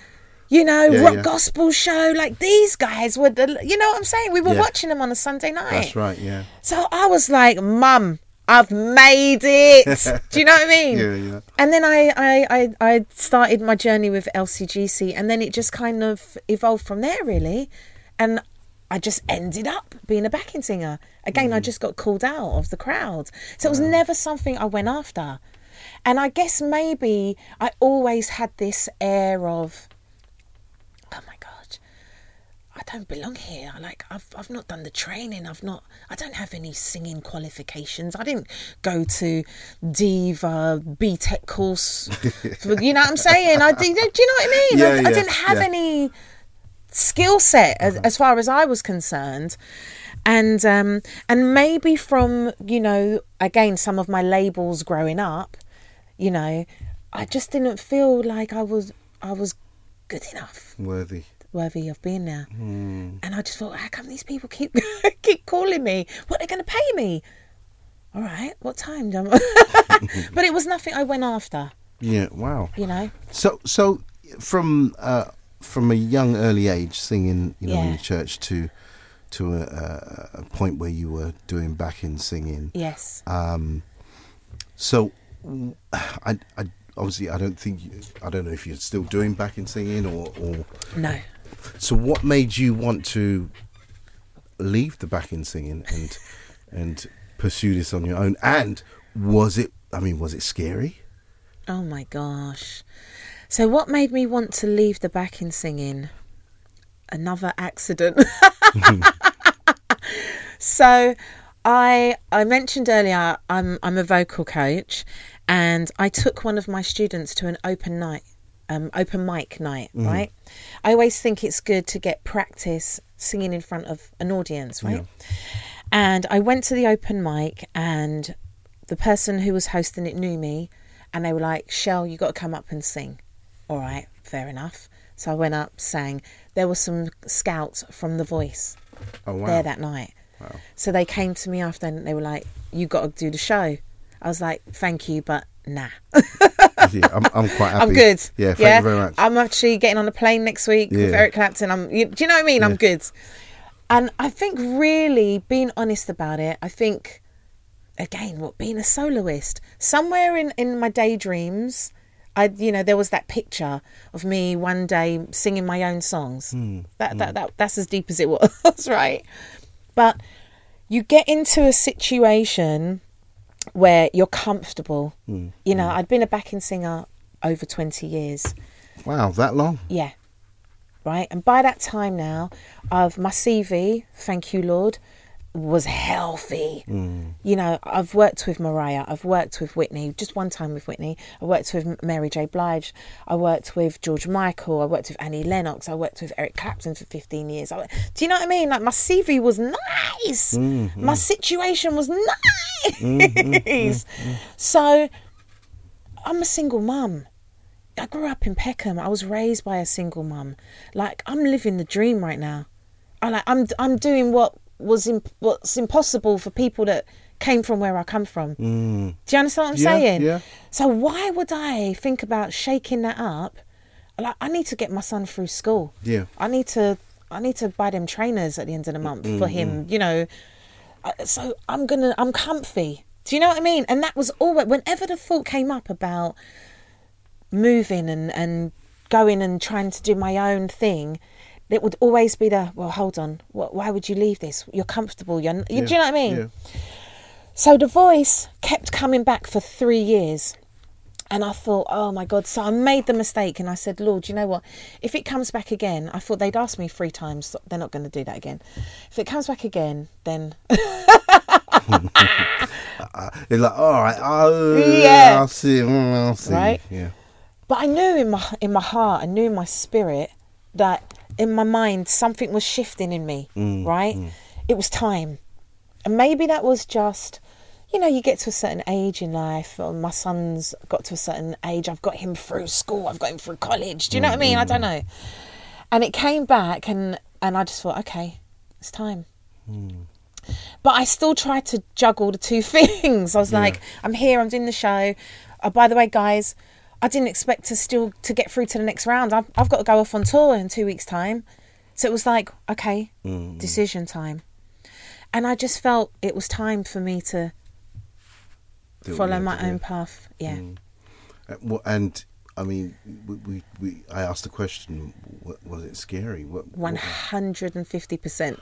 Speaker 6: you know,
Speaker 5: Yeah,
Speaker 6: rock
Speaker 5: yeah.
Speaker 6: gospel show. Like these guys were, the, you know what I'm saying? We were watching them on a Sunday night.
Speaker 5: That's right, yeah.
Speaker 6: So I was like, Mum, I've made it. Do you know what I mean?
Speaker 5: Yeah, yeah.
Speaker 6: And then I, I, I, I started my journey with LCGC, and then it just kind of evolved from there, really. And I just ended up being a backing singer. Again,
Speaker 5: Mm.
Speaker 6: I just got called out of the crowd. So it was never something I went after. And I guess maybe I always had this air of, oh my God, I don't belong here. Like I've I've not done the training. I've not. I don't have any singing qualifications. I didn't go to Diva BTEC course. for- you know what I'm saying? I. Do you know what I mean? I,
Speaker 5: Yeah,
Speaker 6: I didn't have
Speaker 5: yeah.
Speaker 6: any skill set as, as far as I was concerned. And um, and maybe from you know again some of my labels growing up, you know, I just didn't feel like I was I was good enough
Speaker 5: Worthy.
Speaker 6: Worthy of being there.
Speaker 5: Hmm.
Speaker 6: And I just thought, how come these people keep keep calling me? What are they going to pay me? All right, what time? but it was nothing I went after,
Speaker 5: Yeah, wow.
Speaker 6: you know.
Speaker 5: So, so from uh, from a young early age, singing, you know, in the church to to a, a, a point where you were doing backing singing.
Speaker 6: Yes.
Speaker 5: Um, so, I, I obviously, I don't think you, I don't know if you're still doing backing singing or, or
Speaker 6: No.
Speaker 5: So. What made you want to leave the backing singing and and pursue this on your own? And was it? I mean, was it scary?
Speaker 6: Oh my gosh. So, what made me want to leave the backing singing? Another accident. so, I I mentioned earlier I'm I'm a vocal coach, and I took one of my students to an open night, um, open mic night. Right. I always think it's good to get practice singing in front of an audience. Right. And I went to the open mic, and the person who was hosting it knew me, and they were like, "Shell, you got to come up and sing." All right, fair enough. So I went up, sang. There were some scouts from The Voice
Speaker 5: Oh wow!
Speaker 6: there that night. So they came to me after and they were like, "You got to do the show." I was like, "Thank you, but nah,
Speaker 5: Yeah, I'm, I'm quite happy.
Speaker 6: I'm good."
Speaker 5: Yeah, thank you very much.
Speaker 6: I'm actually getting on a plane next week with Eric Clapton. I'm, you, do you know what I mean? I'm good. And I think really being honest about it, I think again, what being a soloist, somewhere in in my daydreams, I you know there was that picture of me one day singing my own songs.
Speaker 5: Hmm.
Speaker 6: That that that that's as deep as it was, right? But you get into a situation where you're comfortable.
Speaker 5: Hmm.
Speaker 6: You know, I'd been a backing singer over 20 years.
Speaker 5: wow, that long?
Speaker 6: Yeah. Right. And by that time now, of my CV, thank you, Lord, was healthy. Mm. You know, I've worked with Mariah, I've worked with Whitney, just one time with Whitney. I worked with Mary J. Blige, I worked with George Michael, I worked with Annie Lennox, I worked with Eric Clapton for 15 years. I, do you know what I mean? Like, my CV was nice, mm-hmm. my situation was nice. Mm-hmm. Mm-hmm. So, I'm a single mum. I grew up in Peckham. I was raised by a single mum. Like I'm living the dream right now. I like I'm I'm doing what was imp- what's impossible for people that came from where I come from. Do you understand what I'm
Speaker 5: Mm. Yeah,
Speaker 6: saying?
Speaker 5: yeah.
Speaker 6: So why would I think about shaking that up? Like I need to get my son through school.
Speaker 5: Yeah.
Speaker 6: I need to I need to buy them trainers at the end of the month for him. You know. Uh, So I'm gonna I'm comfy. Do you know what I mean? And that was always whenever the thought came up about moving and, and going and trying to do my own thing, it would always be the well, hold on, wh- why would you leave this? You're comfortable. You're, you, do you know what I mean?
Speaker 5: Yeah.
Speaker 6: So the voice kept coming back for three years. And I thought, oh my God. So I made the mistake and I said, Lord, you know what? If it comes back again, I thought they'd asked me three times. They're not going to do that again. If it comes back again, then
Speaker 5: They're like, all right, oh,
Speaker 6: Yeah.
Speaker 5: I'll see, mm, I'll see.
Speaker 6: Right?
Speaker 5: Yeah.
Speaker 6: But I knew in my in my heart, I knew in my spirit that in my mind something was shifting in me. Mm, right? Mm. It was time, and maybe that was just, you know, you get to a certain age in life. Or my son's got to a certain age. I've got him through school. I've got him through college. Do you know what I mean? I mm, don't know. And it came back, and and I just thought, okay, it's time. But I still tried to juggle the two things. I was like, I'm here, I'm doing the show. Oh, by the way, guys, I didn't expect to still to get through to the next round. I've, I've got to go off on tour in two weeks' time. So it was like, okay, decision time. And I just felt it was time for me to follow my own path. Yeah.
Speaker 5: Uh, well, And I mean, we, we, we I asked the question: wa- Was it scary? What,
Speaker 6: hundred and fifty percent.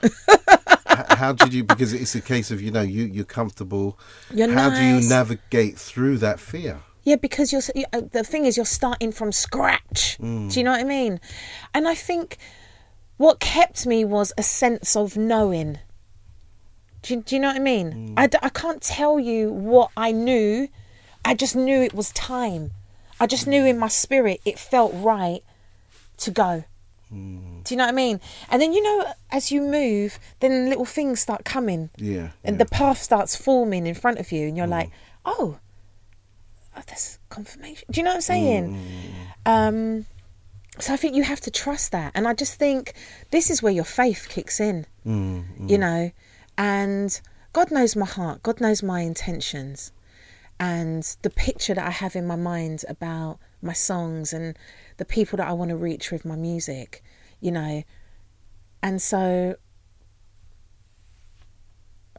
Speaker 5: how did you? Because it's a case of you know you you're comfortable.
Speaker 6: You're
Speaker 5: how do you navigate through that fear?
Speaker 6: Yeah, because you're you- uh, the thing is you're starting from scratch. Do you mm. know what I mean? And I think what kept me was a sense of knowing. Do you, do you know what I mean? Mm. I, d- I can't tell you what I knew. I just knew it was time. I just knew in my spirit it felt right to go. Mm. Do you know what I mean? And then you know, as you move, then little things start coming
Speaker 5: Yeah.
Speaker 6: and
Speaker 5: yeah.
Speaker 6: the path starts forming in front of you, and you're like, oh, oh, confirmation. Do you know what I'm saying? Mm. Um, so I think you have to trust that, and I just think this is where your faith kicks in. Mm, mm. You know, and God knows my heart. God knows my intentions, and the picture that I have in my mind about my songs and the people that I want to reach with my music. You know, and so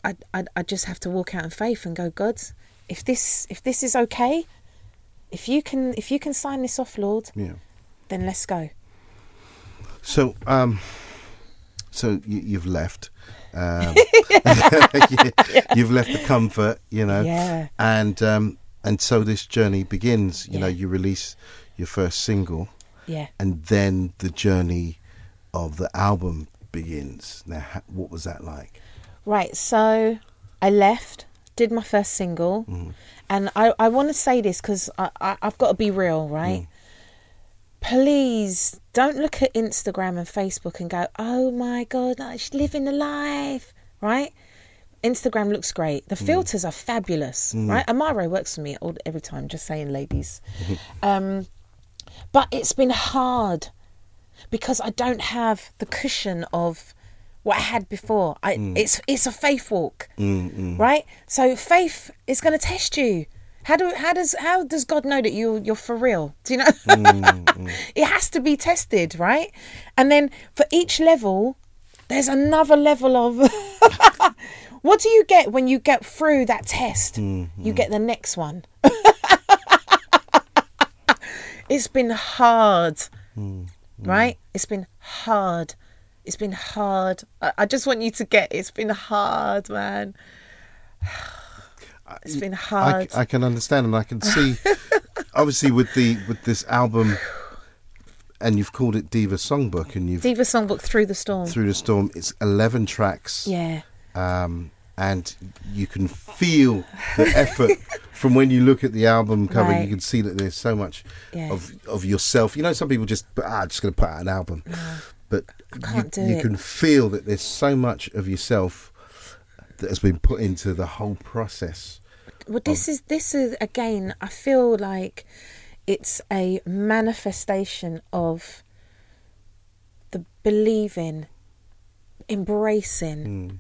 Speaker 6: I, I I just have to walk out in faith and go, God, if this if this is okay, if you can if you can sign this off, Lord,
Speaker 5: Yeah.
Speaker 6: then let's go.
Speaker 5: So, um, so you, you've left. Um, you've left the comfort, you know,
Speaker 6: Yeah.
Speaker 5: and um, and so this journey begins. You know, you release your first single,
Speaker 6: Yeah.
Speaker 5: and then the journey of the album begins. Now, what was that like?
Speaker 6: Right, so I left, did my first single, mm. and I, I want to say this because I, I, I've got to be real, right? Mm. Please don't look at Instagram and Facebook and go, oh my God, she's living the life, right? Instagram looks great. The mm. filters are fabulous, right? Amaro works for me all, every time, just saying, ladies. um, but it's been hard because I don't have the cushion of what I had before. I, mm. It's it's a faith walk, right? So faith is going to test you. How do how does how does God know that you you're for real? Do you know? it has to be tested, right? And then for each level, there's another level of. what do you get when you get through that test? Mm-hmm. You get the next one. it's been hard, mm-hmm. right? It's been hard. It's been hard. I, I just want you to get. It's been hard, man. It's been hard.
Speaker 5: I can understand, and I can see, obviously, with the with this album, and you've called it Diva Songbook, and you've
Speaker 6: Diva Songbook through the storm.
Speaker 5: through the storm. It's eleven tracks.
Speaker 6: yeah.
Speaker 5: um, and you can feel the effort from when you look at the album cover.
Speaker 6: Right.
Speaker 5: You can see that there's so much
Speaker 6: Yeah.
Speaker 5: of of yourself. You know, some people just ah, just going to put out an album, but you, you can feel that there's so much of yourself that has been put into the whole process.
Speaker 6: Well, this is this is again. I feel like it's a manifestation of the believing, embracing hmm.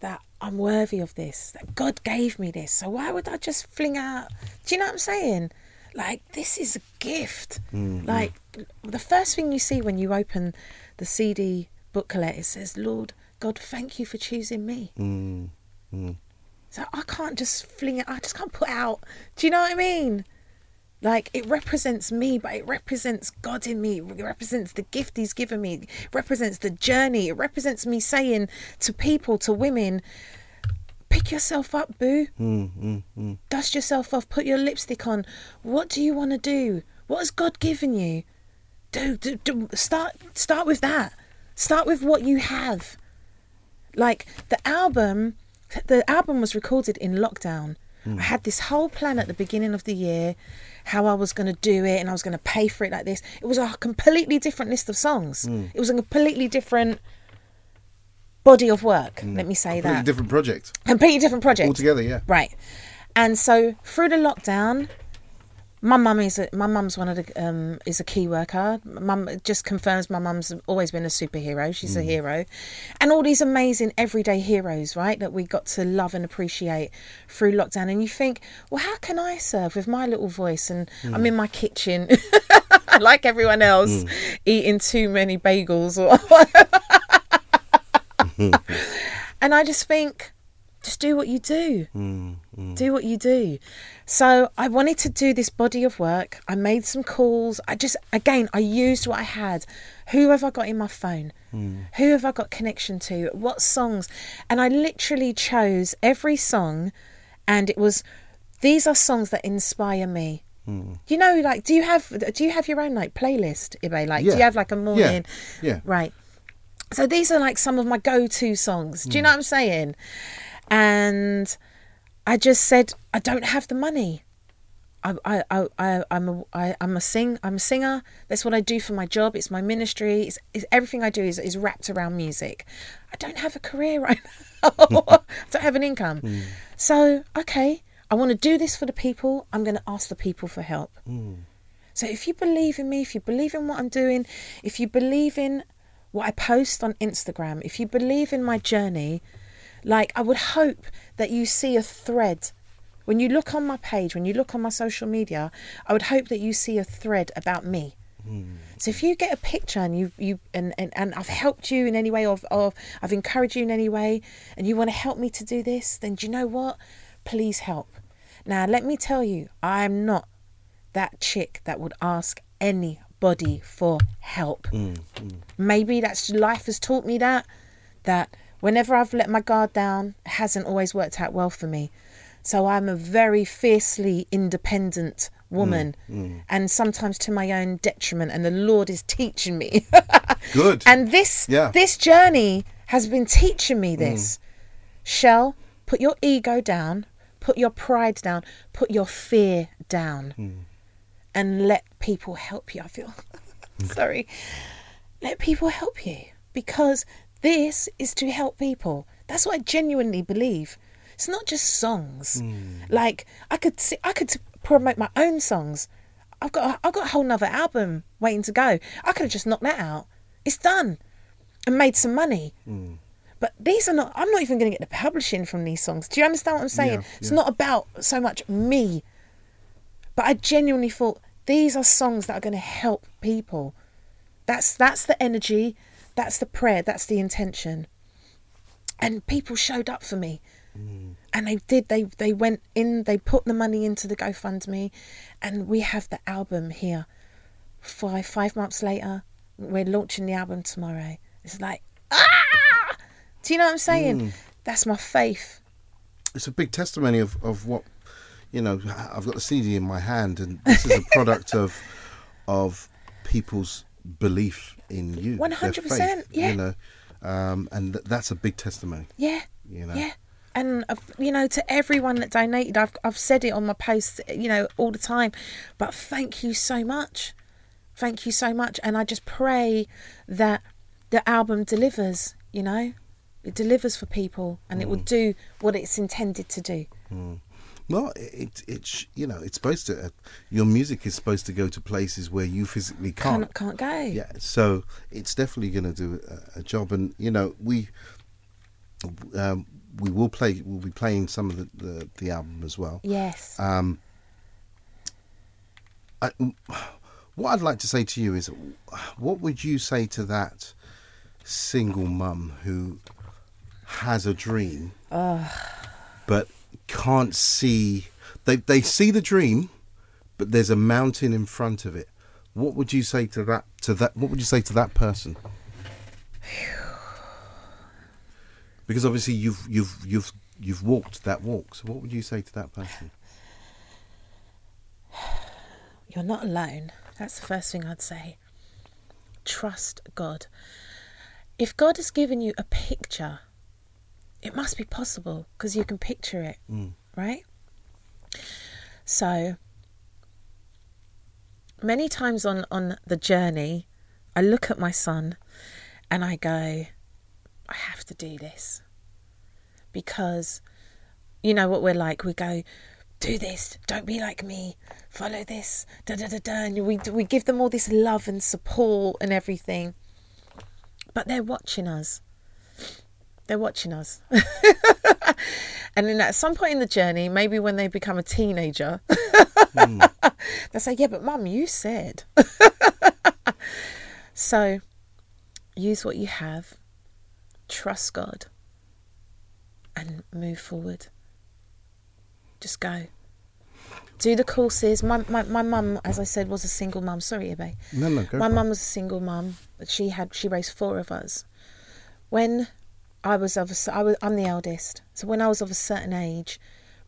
Speaker 6: that I'm worthy of this. That God gave me this. So why would I just fling out? Do you know what I'm saying? Like this is a gift. Mm-hmm. Like the first thing you see when you open the CD booklet, it says, "Lord God, thank you for choosing me." Mm-hmm. So I can't just fling it. I just can't put out. Do you know what I mean? Like it represents me, but it represents God in me. It represents the gift He's given me. It represents the journey. It represents me saying to people, to women, pick yourself up, boo. Hmm, hmm, hmm. Dust yourself off. Put your lipstick on. What do you want to do? What has God given you? Do, do, do start start with that. Start with what you have like the album the album was recorded in lockdown i had this whole plan at the beginning of the year how i was going to do it and i was going to pay for it like this it was a completely different list of songs it was a completely different body of work mm. let me say that.
Speaker 5: Completely
Speaker 6: that
Speaker 5: different project
Speaker 6: completely different project
Speaker 5: altogether. Yeah.
Speaker 6: Right. And so through the lockdown, my mum is a, my mum's one of the um, is a key worker. Mum just confirms my mum's always been a superhero. She's a mm. hero, and all these amazing everyday heroes, right? That we got to love and appreciate through lockdown. And you think, well, how can I serve with my little voice? And I'm mm. in my kitchen, like everyone else, eating too many bagels or. and I just think, just do what you do. Mm, mm. Do what you do. So I wanted to do this body of work. I made some calls. I just, again, I used what I had. Who have I got in my phone? Mm. Who have I got connection to? What songs? And I literally chose every song, and it was these are songs that inspire me. You know, like, do you have do you have your own like playlist, Ibe? Like, do you have like a morning?
Speaker 5: Yeah.
Speaker 6: Right. So these are like some of my go-to songs. Do you hmm. know what I'm saying? And I just said I don't have the money. I I I, I I'm a I, I'm a sing I'm a singer. That's what I do for my job. It's my ministry. It's, it's everything I do is is wrapped around music. I don't have a career right now. I don't have an income. Hmm. So okay, I want to do this for the people. I'm going to ask the people for help. Hmm. So if you believe in me, if you believe in what I'm doing, if you believe in what I post on Instagram, if you believe in my journey, like I would hope that you see a thread. When you look on my page, when you look on my social media, I would hope that you see a thread about me. Hmm. So if you get a picture and you you and, and, and I've helped you in any way or, or I've encouraged you in any way and you want to help me to do this, then do you know what? Please help. Now let me tell you, I am not that chick that would ask anybody for help. Mm, mm. Maybe that's life has taught me that that whenever I've let my guard down, it hasn't always worked out well for me. So I'm a very fiercely independent woman mm, and sometimes to my own detriment and the Lord is teaching me.
Speaker 5: Good.
Speaker 6: and this
Speaker 5: Yeah.
Speaker 6: this journey has been teaching me this. Shell, put your ego down, put your pride down, put your fear down, and let people help you. I feel mm. sorry. Let people help you because this is to help people. That's what I genuinely believe. It's not just songs. Mm. Like I could see, I could promote my own songs. I've got a, I've got a whole nother album waiting to go. I could have just knocked that out. It's done and made some money. Mm. But these are not. I'm not even going to get the publishing from these songs. Do you understand what I'm saying?
Speaker 5: Yeah,
Speaker 6: It's not about so much me. But I genuinely thought these are songs that are going to help people. That's that's the energy, that's the prayer, that's the intention. And people showed up for me. And they did they they went in, they put the money into the GoFundMe and we have the album here. Five five months later, we're launching the album tomorrow. It's like ah Do you know what I'm saying? That's my faith.
Speaker 5: it's a big testimony of, of what you know i've got the cd in my hand and this is a product of of people's belief in you their
Speaker 6: 100%,
Speaker 5: faith,
Speaker 6: yeah.
Speaker 5: you know um, and th- that's a big testimony
Speaker 6: Yeah.
Speaker 5: You know?
Speaker 6: Yeah. And uh, you know, to everyone that donated, I've I've said it on my posts, you know, all the time. But thank you so much, thank you so much, and I just pray that the album delivers. You know, it delivers for people, and
Speaker 5: Mm.
Speaker 6: it will do what it's intended to do.
Speaker 5: Well it, it sh- you know it's supposed to uh, your music is supposed to go to places where you physically can't
Speaker 6: Can't can't go.
Speaker 5: yeah so it's definitely going to do a, a job and you know we um, we will play we'll be playing some of the, the, the album as well
Speaker 6: Yes.
Speaker 5: Um, I, what I'd like to say to you is, what would you say to that single mum who has a dream, but can't see? They they see the dream, but there's a mountain in front of it. What would you say to that? To that? What would you say to that person? Because obviously you've you've you've you've walked that walk. So what would you say to that person?
Speaker 6: You're not alone. That's the first thing I'd say. Trust God. If God has given you a picture, it must be possible because you can picture it, mm. right? So, many times on, on the journey, I look at my son and I go, I have to do this. Because you know what we're like. We go, do this, don't be like me, follow this, da da da da. And we we give them all this love and support and everything, but they're watching us. They're watching us, and then at some point in the journey, maybe when they become a teenager, they say, "Yeah, but mum, you said." so, use what you have, trust God, and move forward just go. Do the courses. My my my mum, as I said, was a single mum. Sorry, Ibe.
Speaker 5: No, no,
Speaker 6: My mum was a single mum. but She had she raised four of us. When I was of a, I was I'm the eldest. So when I was of a certain age,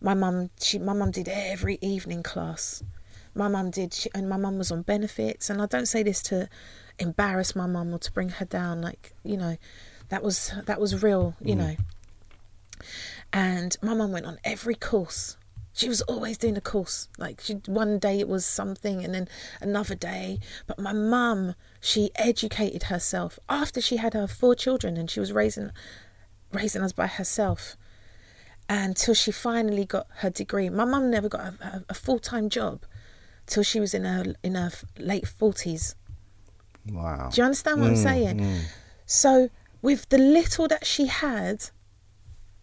Speaker 6: my mum she my mum did every evening class. My mum did, she, and my mum was on benefits. And I don't say this to embarrass my mum or to bring her down. Like you know, that was that was real. You mm. know. And my mum went on every course. She was always doing a course. Like she, one day it was something, and then another day. But my mum, she educated herself after she had her four children, and she was raising, raising us by herself, until she finally got her degree. My mum never got a, a, a full time job till she was in her in her late forties.
Speaker 5: Wow.
Speaker 6: Do you understand what I'm mm, saying? Mm. So, with the little that she had,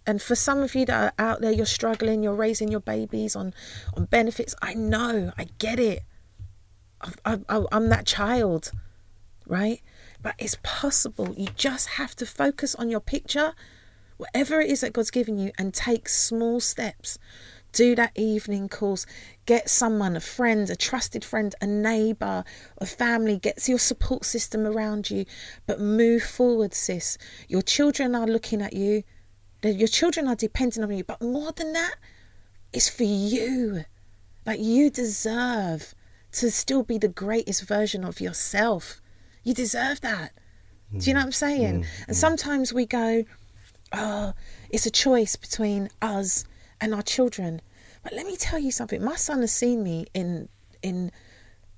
Speaker 6: and for some of you that are out there, you're struggling, you're raising your babies on, on benefits. I know, I get it. I, I, I'm that child, right? But it's possible. You just have to focus on your picture, whatever it is that God's given you, and take small steps do that evening course. Get someone, a friend, a trusted friend, a neighbor, a family. Get your support system around you. But move forward, sis. Your children are looking at you. Your children are depending on you. But more than that, it's for you. Like you deserve to still be the greatest version of yourself. You deserve that. Do you know mm. what I'm saying? Mm, and mm. sometimes we go, oh, it's a choice between us and our children. But let me tell you something. My son has seen me in in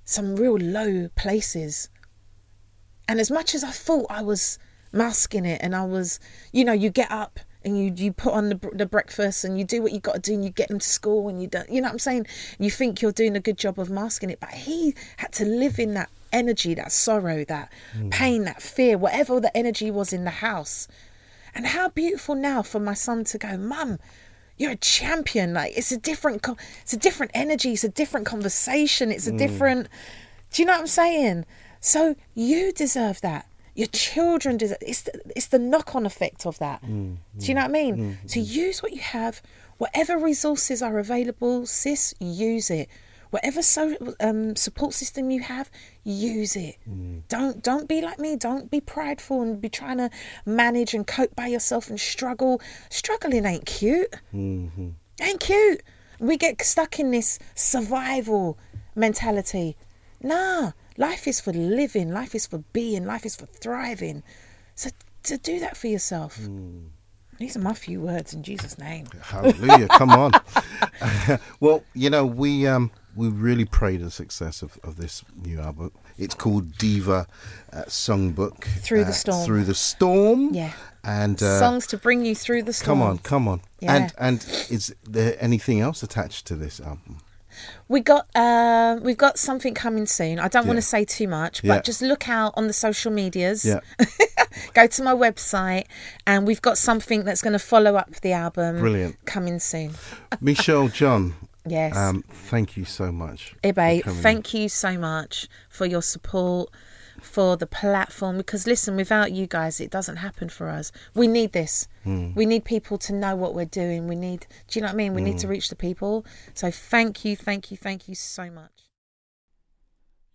Speaker 6: some real low places. And as much as I thought I was masking it and I was, you know, you get up and you you put on the, the breakfast and you do what you got to do and you get them to school and you don't you know what I'm saying you think you're doing a good job of masking it but he had to live in that energy that sorrow that hmm. pain that fear whatever the energy was in the house and how beautiful now for my son to go mum you're a champion. Like it's a different it's a different energy it's a different conversation it's a mm. different do you know what I'm saying? So you deserve that. Your children deserve it's the, it's the knock-on effect of that. Mm, do you know what i mean? Mm, so use what you have. Whatever resources are available sis use it. Whatever so um, support system you have use it. Mm. Don't don't be like me. Don't be prideful and be trying to manage and cope by yourself and struggle. Struggling ain't cute. Mm-hmm. Ain't cute. We get stuck in this survival mentality. Nah life is for living. Life is for being. Life is for thriving. So to do that for yourself. Mm. These are my few words in jesus name.
Speaker 5: Hallelujah! Come on. well, you know we um we really pray the success of, of this new album. It's called Diva uh, Songbook.
Speaker 6: Through the
Speaker 5: uh,
Speaker 6: Storm.
Speaker 5: Through the storm.
Speaker 6: Yeah.
Speaker 5: And uh,
Speaker 6: songs to bring you through the storm
Speaker 5: come on, come on.
Speaker 6: Yeah.
Speaker 5: And and is there anything else attached to this album?
Speaker 6: We got um, we've got something coming soon. I don't want to say too much, but
Speaker 5: Yeah.
Speaker 6: just look out on the social medias.
Speaker 5: Yeah.
Speaker 6: Go to my website, and we've got something that's going to follow up the album.
Speaker 5: Brilliant.
Speaker 6: Coming soon.
Speaker 5: Michelle John.
Speaker 6: Yes.
Speaker 5: Um, thank you so much.
Speaker 6: Ibe, thank you so much for your support, for the platform. Because listen, without you guys, it doesn't happen for us. We need this.
Speaker 5: Hmm.
Speaker 6: We need people to know what we're doing. We need, do you know what I mean? We need
Speaker 5: Hmm.
Speaker 6: to reach the people. So thank you, thank you, thank you so much.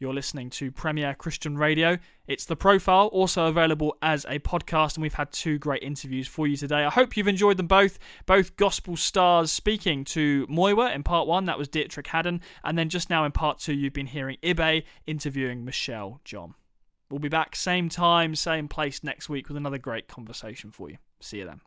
Speaker 3: You're listening to Premier Christian Radio. It's the profile, also available as a podcast, and we've had two great interviews for you today. I hope you've enjoyed them both. Both gospel stars speaking to Muyiwa in part one, that was Deitrick Haddon, and then just now in part two, you've been hearing Ibe interviewing Michelle John. We'll be back same time, same place next week with another great conversation for you. See you then.